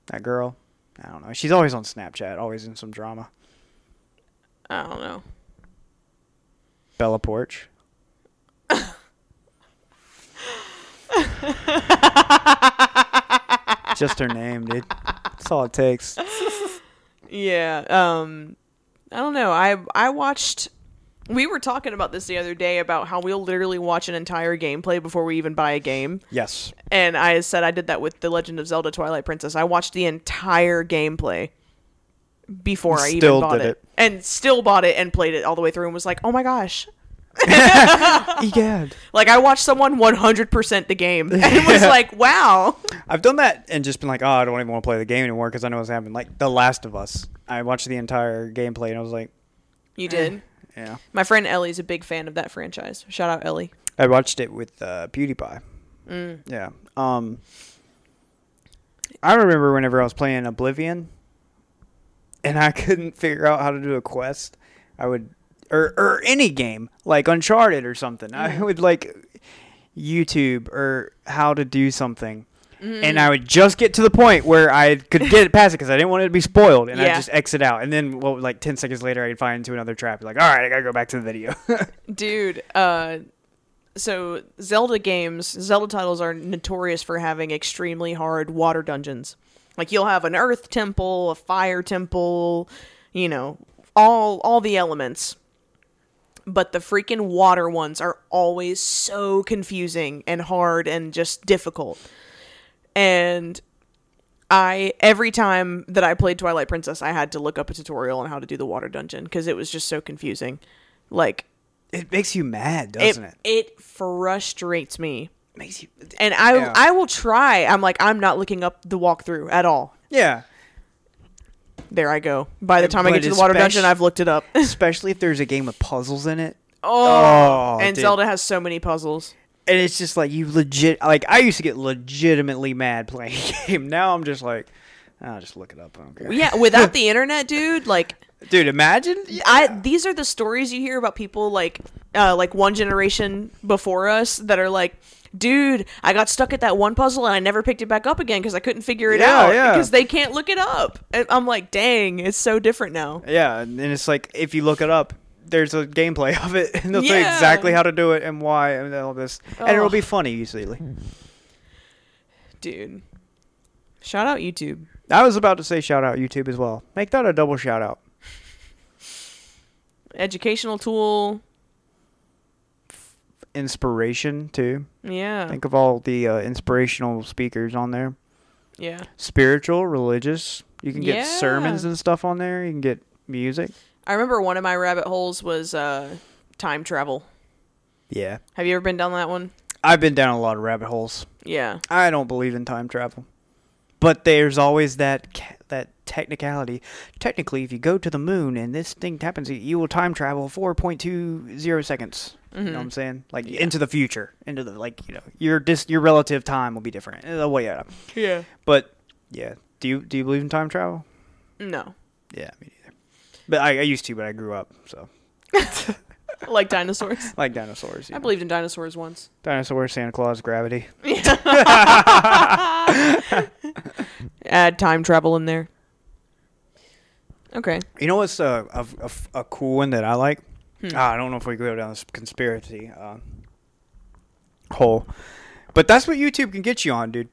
that girl. I don't know. She's always on Snapchat, always in some drama. I don't know. Bella Poarch. Just her name, dude. That's all it takes. Yeah. Um I don't know. I I watched we were talking about this the other day about how we'll literally watch an entire gameplay before we even buy a game. Yes. And I said I did that with The Legend of Zelda Twilight Princess. I watched the entire gameplay before I even bought it. it. And still bought it and played it all the way through and was like, "Oh my gosh." Egad. Like I watched someone 100% the game and was like, "Wow." I've done that and just been like, oh, I don't even want to play the game anymore because I know what's happening. Like The Last of Us. I watched the entire gameplay and I was like, You did. yeah. My friend Ellie's a big fan of that franchise. Shout out Ellie. I watched it with uh, PewDiePie. Mm. Yeah. Um. I remember whenever I was playing Oblivion, and I couldn't figure out how to do a quest. I would, or or any game like Uncharted or something. Mm-hmm. I would like YouTube or how to do something. Mm-hmm. And I would just get to the point where I could get it past it because I didn't want it to be spoiled, and Yeah. I'd just exit out. And then, well, like ten seconds later, I'd find into another trap. Like, all right, I gotta go back to the video. Dude, uh so Zelda games, Zelda titles are notorious for having extremely hard water dungeons. Like you'll have an earth temple, a fire temple, you know, all all the elements. But the freaking water ones are always so confusing and hard and just difficult. And I every time that I played Twilight Princess, I had to look up a tutorial on how to do the water dungeon because it was just so confusing. Like it makes you mad, doesn't it? it frustrates me. Makes you. And I Yeah. I will try. I'm like I'm not looking up the walkthrough at all. Yeah. There I go. By the time I get to the water dungeon, I've looked it up. especially if there's a game with puzzles in it. Oh, and dude. Zelda has so many puzzles. And it's just like you legit like I used to get legitimately mad playing a game. Now I'm just like I'll just look it up. I don't care. Yeah, without the internet, dude, like Dude, imagine I these are the stories you hear about people like uh like one generation before us that are like Dude, I got stuck at that one puzzle and I never picked it back up again because I couldn't figure it Yeah, out yeah. because they can't look it up. And I'm like, dang, it's so different now. Yeah, and it's like if you look it up, there's a gameplay of it, and they'll tell you exactly how to do it and why and all this, and it'll be funny usually. Dude. Shout out YouTube. I was about to say shout out YouTube as well. Make that a double shout out. Educational tool. Inspiration too. Yeah. Think of all the uh, inspirational speakers on there. yeah. Spiritual, religious. You can get Yeah. sermons and stuff on there. You can get music. I remember one of my rabbit holes was uh, time travel. Yeah. Have you ever been down that one? I've been down a lot of rabbit holes. Yeah. I don't believe in time travel. But there's always that ca- that technicality. Technically, if you go to the moon and this thing happens, you will time travel 4.20 seconds. You know what I'm saying? Like Yeah. into the future, into the like you know your dis- your relative time will be different. Uh, way out. Yeah. But yeah, do you do you believe in time travel? No. Yeah, me neither. But I, I used to, but I grew up, so like dinosaurs. Like dinosaurs. I believed in dinosaurs once. dinosaurs, Santa Claus, gravity. Add time travel in there. Okay. You know what's a, a, a, a cool one that I like? Ah, I don't know if we go down this conspiracy uh, hole, but that's what YouTube can get you on, dude.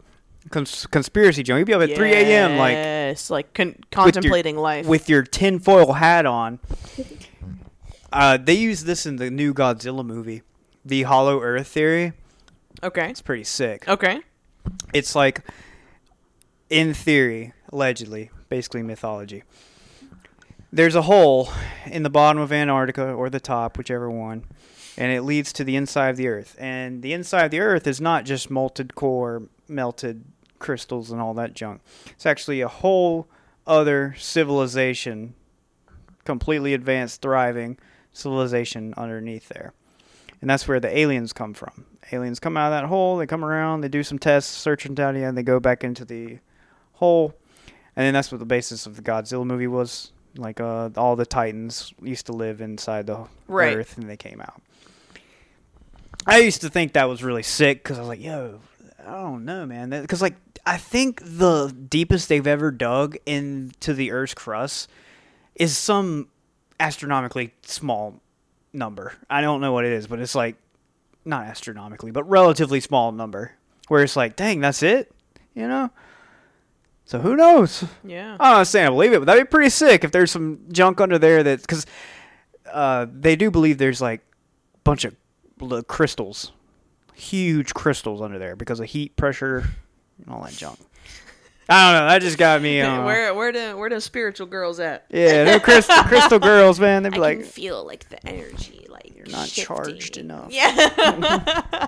Cons- conspiracy Joe. You'll be up at 3 a.m. like Yes, like con- contemplating life. with your tinfoil hat on. Uh, they use this in the new Godzilla movie, the Hollow Earth theory. okay. It's pretty sick. Okay. It's like, in theory, allegedly, basically mythology. There's a hole in the bottom of Antarctica or the top, whichever one, and it leads to the inside of the Earth. And the inside of the Earth is not just molten core, melted crystals, and all that junk. It's actually a whole other civilization, completely advanced, thriving civilization underneath there. And that's where the aliens come from. Aliens come out of that hole, they come around, they do some tests, searching down here, and they go back into the hole. And then that's what the basis of the Godzilla movie was. Like uh, all the Titans used to live inside the Right. Earth, and they came out. I used to think that was really sick because I was like, "Yo, I don't know, man." Because like I think the deepest they've ever dug into the Earth's crust is some astronomically small number. I don't know what it is, but it's like not astronomically, but relatively small number. Where it's like, dang, that's it, you know. So who knows? Yeah. I'm not saying I believe it, but that'd be pretty sick if there's some junk under there that because uh, they do believe there's like a bunch of l- crystals, huge crystals under there because of heat, pressure, and all that junk. I don't know. That just got me. Uh, where where the where the spiritual girls at? yeah, they're crystal, crystal girls, man. They'd be I like, can feel like the energy, like you're not charged enough. Yeah.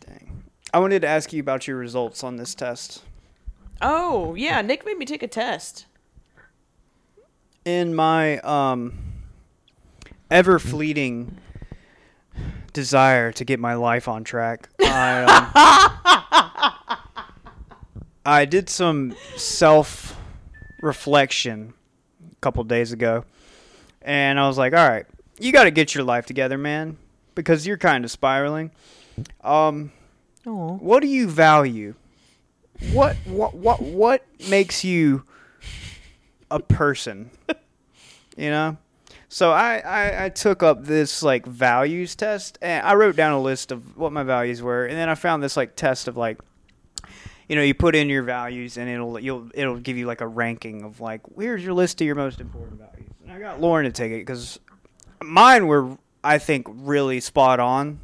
Dang. I wanted to ask you about your results on this test. Oh yeah, Nick made me take a test. in my um ever fleeting desire to get my life on track, I, um, I did some self reflection a couple days ago, and I was like, "All right, you got to get your life together, man, because you're kind of spiraling." Um, what do you value? What what what what makes you a person? you know? So I, I, I took up this like values test and I wrote down a list of what my values were and then I found this like test of like you know, you put in your values and it'll you'll it'll give you like a ranking of like here's your list of your most important values. And I got Lauren to take it because mine were I think really spot on.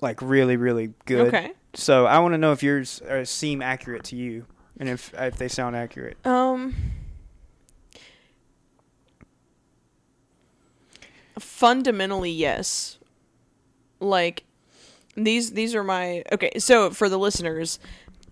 Like really, really good. Okay. So I want to know if yours uh, seem accurate to you, and if if they sound accurate. Um. Fundamentally, yes. Like these these are my okay. So for the listeners,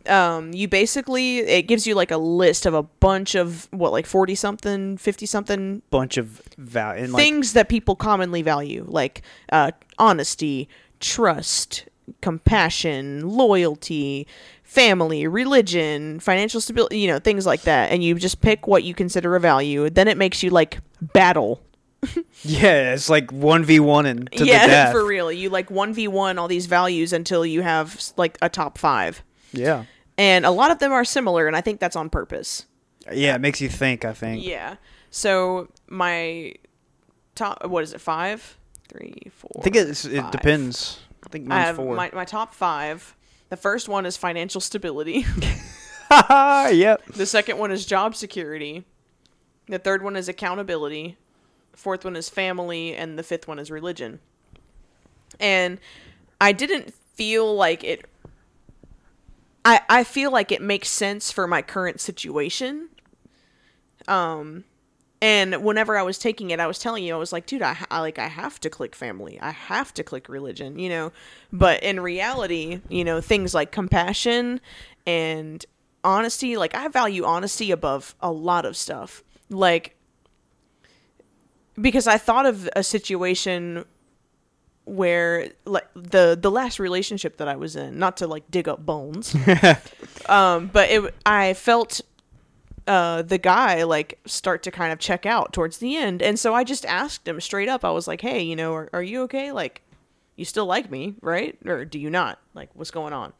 um, you basically it gives you like a list of a bunch of what like forty something, fifty something Bunch of val and like things that people commonly value, like uh, honesty, trust, compassion, loyalty, family, religion, financial stability, you know, things like that. And you just pick what you consider a value. Then it makes you like battle. yeah, it's like one v one and to yeah, the death. for real. You like 1v1 all these values until you have like a top five. Yeah, And a lot of them are similar, and I think that's on purpose. yeah, it makes you think. I think. Yeah. So my top, what is it, five? Three, four. I think it's, it five. depends. I think I have four. my, my top five. The first one is financial stability. yep. The second one is job security. The third one is accountability. The Fourth one is family, and the fifth one is religion. And I didn't feel like it. I I feel like it makes sense for my current situation. Um, and whenever I was taking it, I was telling you, I was like, dude, I, I like I have to click family, I have to click religion, you know. But in reality, you know, things like compassion and honesty, like I value honesty above a lot of stuff. Like because I thought of a situation where like the the last relationship that I was in, not to like dig up bones, um, but it I felt uh, the guy like start to kind of check out towards the end, and so I just asked him straight up. I was like, "Hey, you know, are, are you okay? Like, you still like me, right? Or do you not? Like, what's going on?"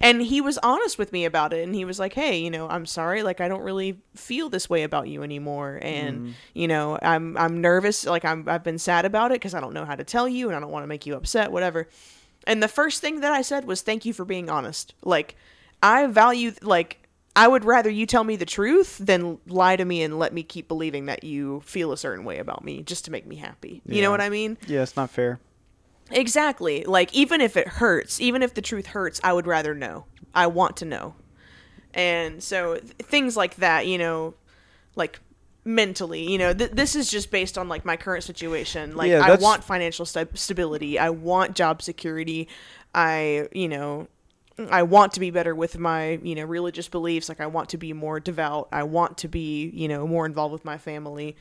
And he was honest with me about it, and he was like, "Hey, you know, I'm sorry. Like, I don't really feel this way about you anymore, and you know, I'm I'm nervous. Like, I'm I've been sad about it because I don't know how to tell you, and I don't want to make you upset, whatever." And the first thing that I said was, "Thank you for being honest." Like, I value like I would rather you tell me the truth than lie to me and let me keep believing that you feel a certain way about me just to make me happy. You know what I mean? Yeah, it's not fair. Exactly. Like even if it hurts, even if the truth hurts, I would rather know. I want to know. And so th- things like that, you know, like mentally, you know, th- this is just based on like my current situation. Like Yeah, I want financial sta- stability. I want job security. I, you know, I want to be better with my, you know, religious beliefs. Like I want to be more devout. I want to be, you know, more involved with my family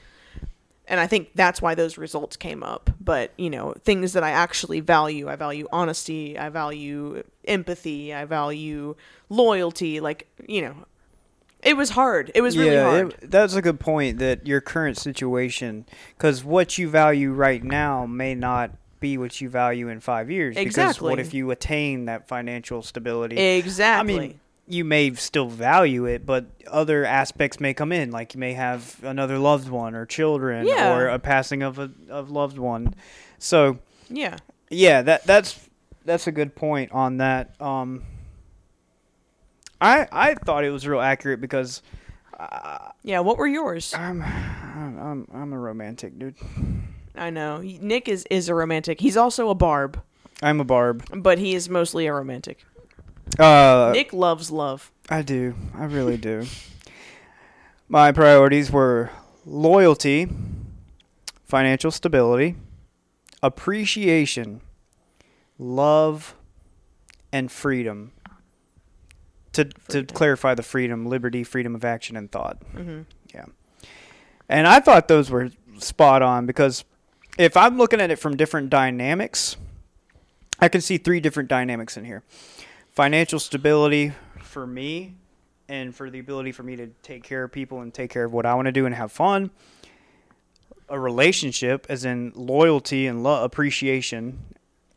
and I think that's why those results came up. But you know, things that I actually value, I value honesty, I value empathy, I value loyalty. Like you know, it was hard. It was really hard. It, that's a good point. That your current situation, because what you value right now may not be what you value in five years. Because what if you attain that financial stability? exactly. I mean, you may still value it, but other aspects may come in. Like you may have another loved one or children Yeah. or a passing of a of loved one. So yeah. yeah, that that's that's a good point on that. Um, I I thought it was real accurate because Yeah. What were yours? I'm I'm, I'm a romantic dude. I know Nick is is a romantic. He's also a barb, I'm a barb. but he is mostly a romantic. Uh, Nick loves love. I do. I really do. My priorities were loyalty, financial stability, appreciation, love, and freedom. To to Freedom. clarify the freedom, liberty, freedom of action and thought. hmm Yeah. And I thought those were spot on because if I'm looking at it from different dynamics, I can see three different dynamics in here. Financial stability for me and for the ability for me to take care of people and take care of what I want to do and have fun. A relationship as in loyalty and lo- appreciation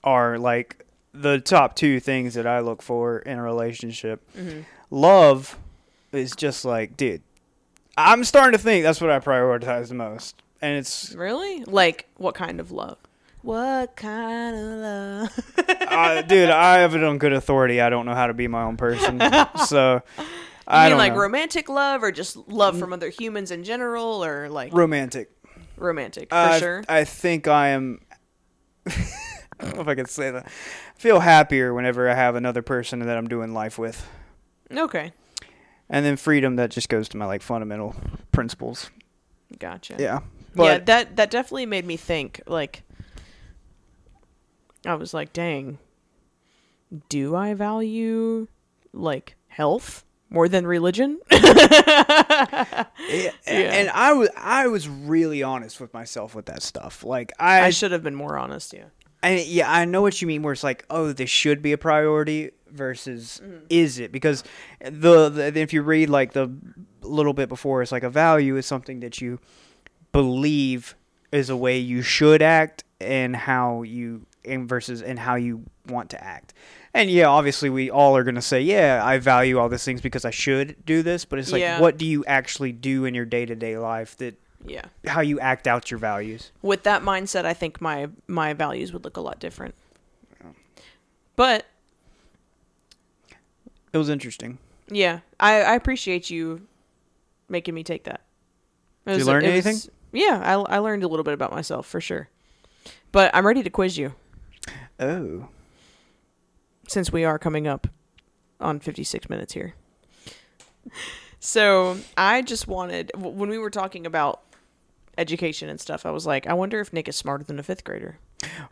are like the top two things that I look for in a relationship hmm love is just like, dude, I'm starting to think that's what I prioritize the most. And it's, Really? Like what kind of love? What kind of love? uh, dude, I have it on good authority. I don't know how to be my own person. So, I you mean don't like know. romantic love or just love from other humans in general or like romantic. romantic for I, sure? I think I am. I don't know if I can say that. I feel happier whenever I have another person that I'm doing life with. Okay. And then freedom that just goes to my like fundamental principles. Gotcha. Yeah. Yeah, that that definitely made me think. Like, I was like, "Dang, do I value like health more than religion?" Yeah, and I was I was really honest with myself with that stuff. Like I, I should have been more honest. Yeah. I yeah, I know what you mean. Where it's like, oh, this should be a priority versus mm-hmm. is it? Because the, the if you read like the little bit before, it's like a value is something that you believe is a way you should act and how you and versus and how you want to act. And yeah, obviously we all are going to say, yeah, I value all these things because I should do this, but it's like Yeah. what do you actually do in your day-to-day life that Yeah. how you act out your values? With that mindset, I think my my values would look a lot different. But It was interesting. Yeah, I, I appreciate you making me take that. It Did you learn anything? Yeah, I, I learned a little bit about myself for sure. But I'm ready to quiz you Oh. since we are coming up on 56 minutes here. So I just wanted, w- when we were talking about education and stuff, I was like, I wonder if Nick is smarter than a fifth grader.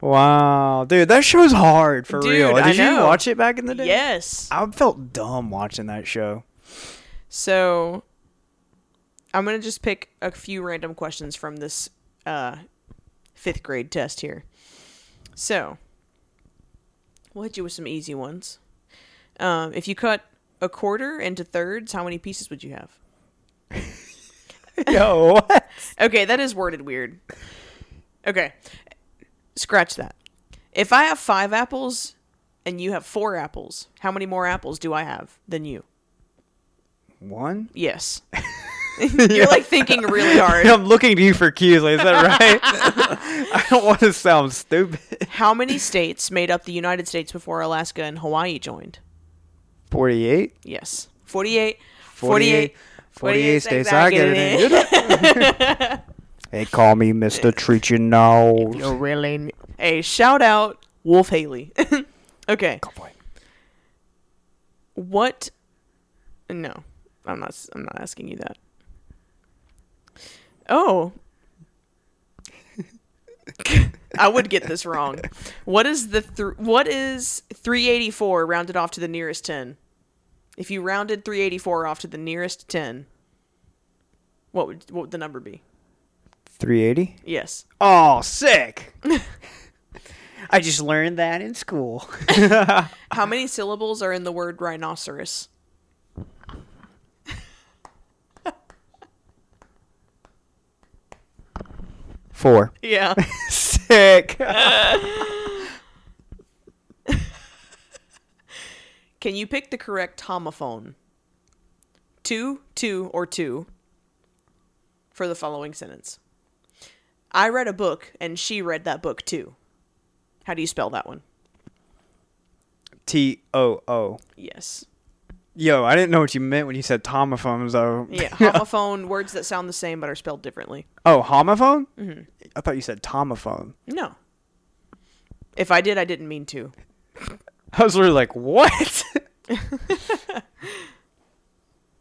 Wow, dude, that show's hard for Dude, real. I Did you know. watch it back in the day? Yes. I felt dumb watching that show. So I'm gonna just pick a few random questions from this uh, fifth grade test here. So we'll hit you with some easy ones. Um, if you cut a quarter into thirds, how many pieces would you have? Yo, what? Okay, that is worded weird. Okay, scratch that. If I have five apples and you have four apples, how many more apples do I have than you? One? Yes. You're like thinking really hard. I'm looking to you for cues. Like, is that right? I don't want to sound stupid. How many states made up the United States before Alaska and Hawaii joined? 48? Yes. 48. 48. 48 states. I get it. hey, call me Mr. Treat You Know. No, really. Hey, shout out Wolf Haley. okay. What? No, I'm not. I'm not asking you that. Oh, I would get this wrong. What is the th- what is 384 rounded off to the nearest 10? If you rounded 384 off to the nearest 10, what would what would the number be? 380? Yes. Oh, sick. I just learned that in school. How many syllables are in the word rhinoceros? Four. Yeah. Sick. Can you pick the correct homophone? Two, two, or two for the following sentence. I read a book and she read that book too. How do you spell that one? T O O. Yes. Yo, I didn't know what you meant when you said tomophones, though. Yeah, homophone, words that sound the same but are spelled differently. Oh, homophone? I thought you said tomophone. No. If I did, I didn't mean to. I was literally like, what?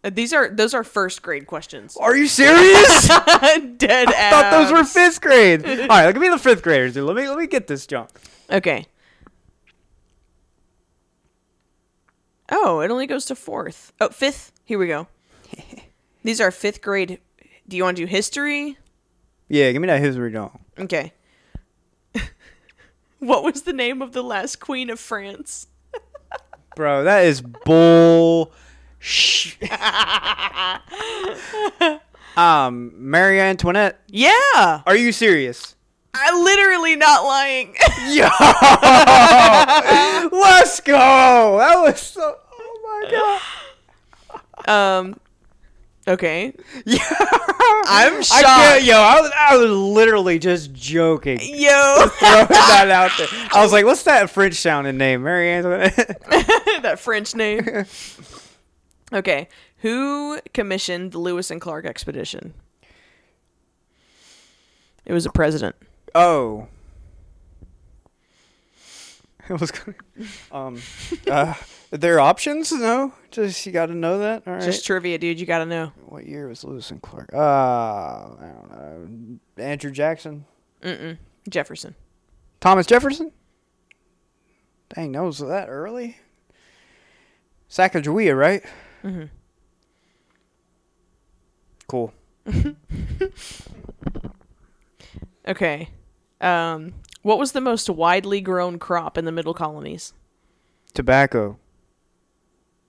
Uh, These are those are first grade questions. Are you serious? Dead I thought those were fifth grade. All right, give me the fifth graders, dude. Let me let me get this jump. Okay. Oh, it only goes to fourth. Oh, fifth. Here we go. These are fifth grade. Do you want to do history? Yeah, give me that history jump. Okay. what was the name of the last queen of France? Bro, that is bull. Sh- um, Marie Antoinette. Yeah, Are you serious? I'm literally not lying. Yo, let's go. That was so. Oh my god. um. Okay. Yeah, I'm I shocked. can't, yo, I was, I was literally just joking. Yo, Throwing that out there. I was like, what's that French sounding name? Mary Antoinette? that French name. Okay, who commissioned the Lewis and Clark expedition? It was a president. Oh. It was gonna- um uh are there options? No? Just you gotta know that? All right. Just trivia, dude. You gotta know. what year was Lewis and Clark? Uh I don't know. Andrew Jackson? Mm-mm. Jefferson. Thomas Jefferson? Dang, that was that early? Sacagawea, right? Mm-hmm. Cool. Okay. Um, what was the most widely grown crop in the Middle Colonies? Tobacco.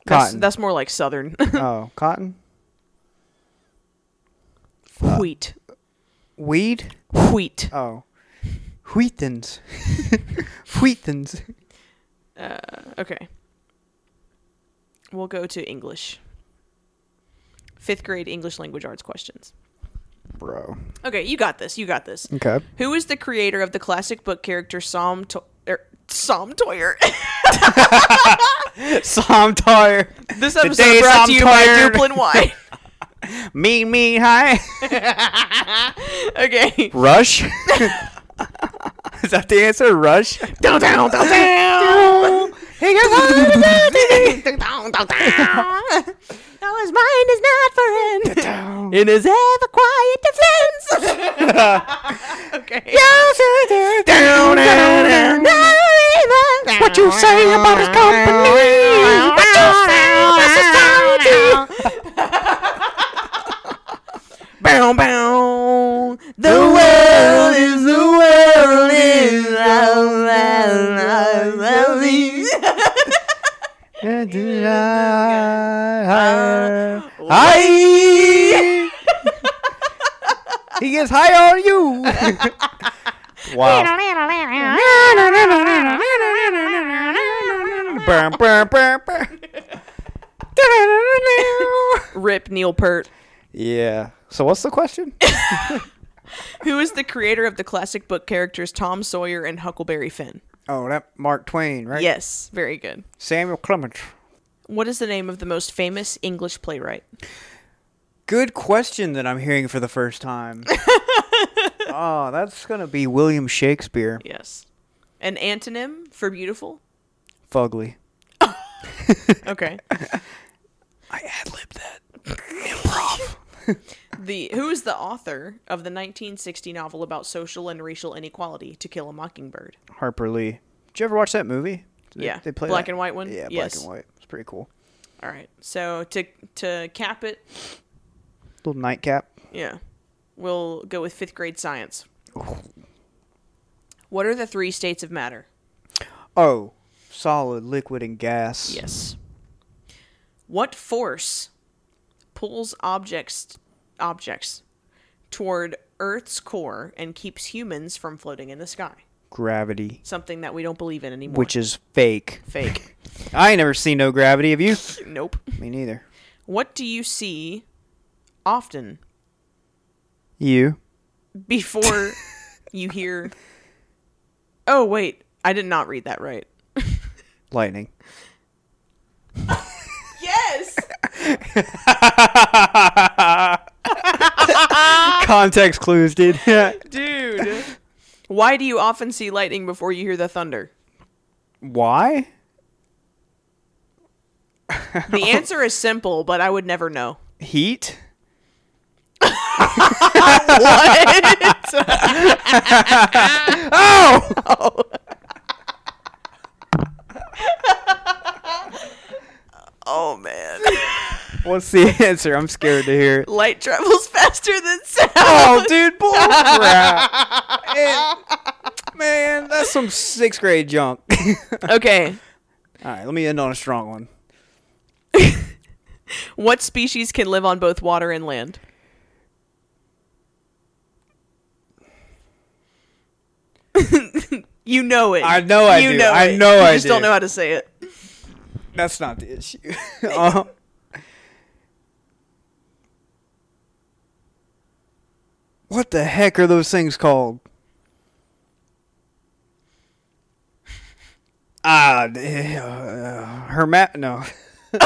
That's, Cotton. that's more like Southern. oh, cotton? Wheat. Weed? Wheat. Oh. Wheatens. Wheatens. Uh, okay. We'll go to English. Fifth grade English language arts questions. Bro. Okay, you got this. You got this. Okay. Who is the creator of the classic book character Tom, to- er, Sam Toyer. Sam Toyer. this episode Today's brought I'm to you by tired. Duplin Wine. Me, me, hi. okay. Rush. Is that the answer? Rush. Down, down, down, down. Hey guys. Now his mind is not for him. In his ever quiet defense. okay. Down, down, down. What you say about his company? What you say about society? Bow, bow. The world is Hi. he gets high on you. wow. Burr, burr, burr, burr. Rip Neil Peart. yeah. So what's the question? Who is the creator of the classic book characters Tom Sawyer and Huckleberry Finn? Oh, that Mark Twain, right? Yes, very good. Samuel Clemens. What is the name of the most famous English playwright? Good question that I'm hearing for the first time. oh, that's gonna be William Shakespeare. Yes. An antonym for beautiful? Fugly. Okay. I ad libbed that. Improv. The who is the author of the 1960 novel about social and racial inequality, To Kill a Mockingbird? Harper Lee. Did you ever watch that movie? Did Yeah. They play Black that? and white one? Yeah, Yes. black and white. It's pretty cool. All right. So to to cap it, Little nightcap. yeah, we'll go with fifth grade science. What are the three states of matter? Oh, solid, liquid, and gas. Yes. What force pulls objects objects toward Earth's core and keeps humans from floating in the sky? Gravity, Something that we don't believe in anymore. which is fake. fake. I ain't never seen no gravity. Have you? nope. Me neither. What do you see often You? before you hear Oh wait, I did not read that right. Lightning. Yes. Context clues, dude. Dude. Why do you often see lightning before you hear the thunder? Why? The answer is simple, but I would never know. Heat? What? oh! Oh man. What's the answer? I'm scared to hear it. Light travels faster than sound. Oh, dude, bull crap. Man, man, that's some sixth grade junk. Okay. All right, let me end on a strong one. What species can live on both water and land? you know it. I know I you do. Know I it. know you I just don't know how to say it. That's not the issue. Uh, what the heck are those things called? Ah, uh, hermat. No.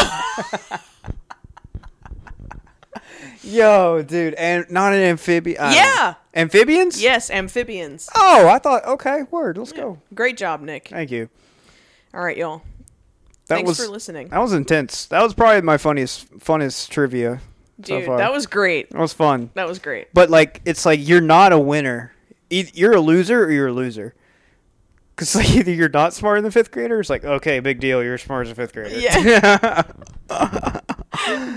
Yo, dude, and not an amphibian. uh, Yeah. amphibians. Yes, amphibians. Oh, I thought. Okay, word. Let's go. Great job, Nick. Thank you. All right, y'all. That Thanks was for listening. that was intense. That was probably my funniest funnest trivia Dude, far. that was great. that was fun. That was great. But like, it's like you're not a winner. You're a loser or you're a loser. Cause like either you're not smart smarter than fifth grader. It's like okay, big deal. You're smart as a fifth grader. Yeah.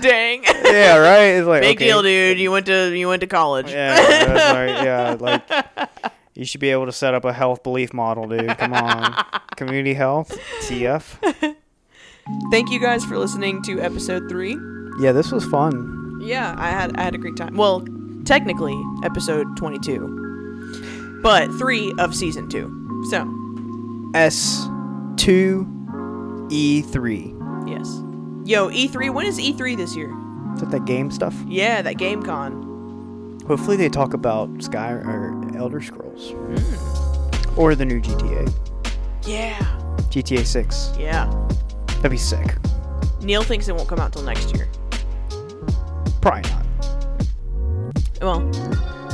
Dang. yeah, right. It's like Big okay. deal, dude. You went to you went to college. Yeah, right. Yeah, like you should be able to set up a health belief model, dude. Come on, community health, TF. Thank you guys for listening to episode three. Yeah, this was fun. Yeah, I had I had a great time. Well, technically episode twenty two, but three of season two. So S two E three. yes. Yo, E three. When is E three this year? Is that that game stuff? Yeah, that game con. Hopefully they talk about Sky or Elder Scrolls hmm. or the new GTA. Yeah. GTA 6. Yeah. That'd be sick. Neil thinks it won't come out till next year. Probably not. Well,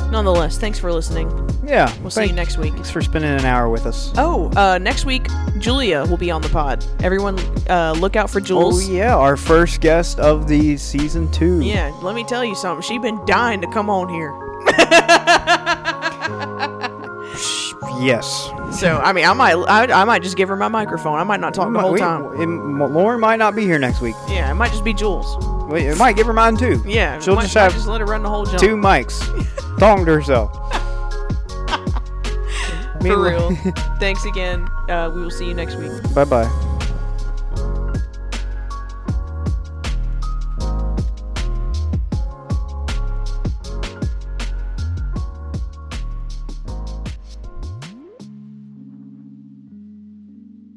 nonetheless, thanks for listening. Yeah. We'll see you next week. Thanks for spending an hour with us. Oh, uh, next week Julia will be on the pod. Everyone, uh, look out for Oh Jules. yeah, our first guest of the season two. Yeah, let me tell you something. She's been dying to come on here. Yes. So I mean, I might, I, I might just give her my microphone. I might not talk the whole We- time. and Lauren might not be here next week. Yeah, it might just be Jules. We it might give her mine too. Yeah, She'll might, just have just let her run the whole jump. two mics. To herself. For real. Thanks again. Uh, we will see you next week. Bye bye.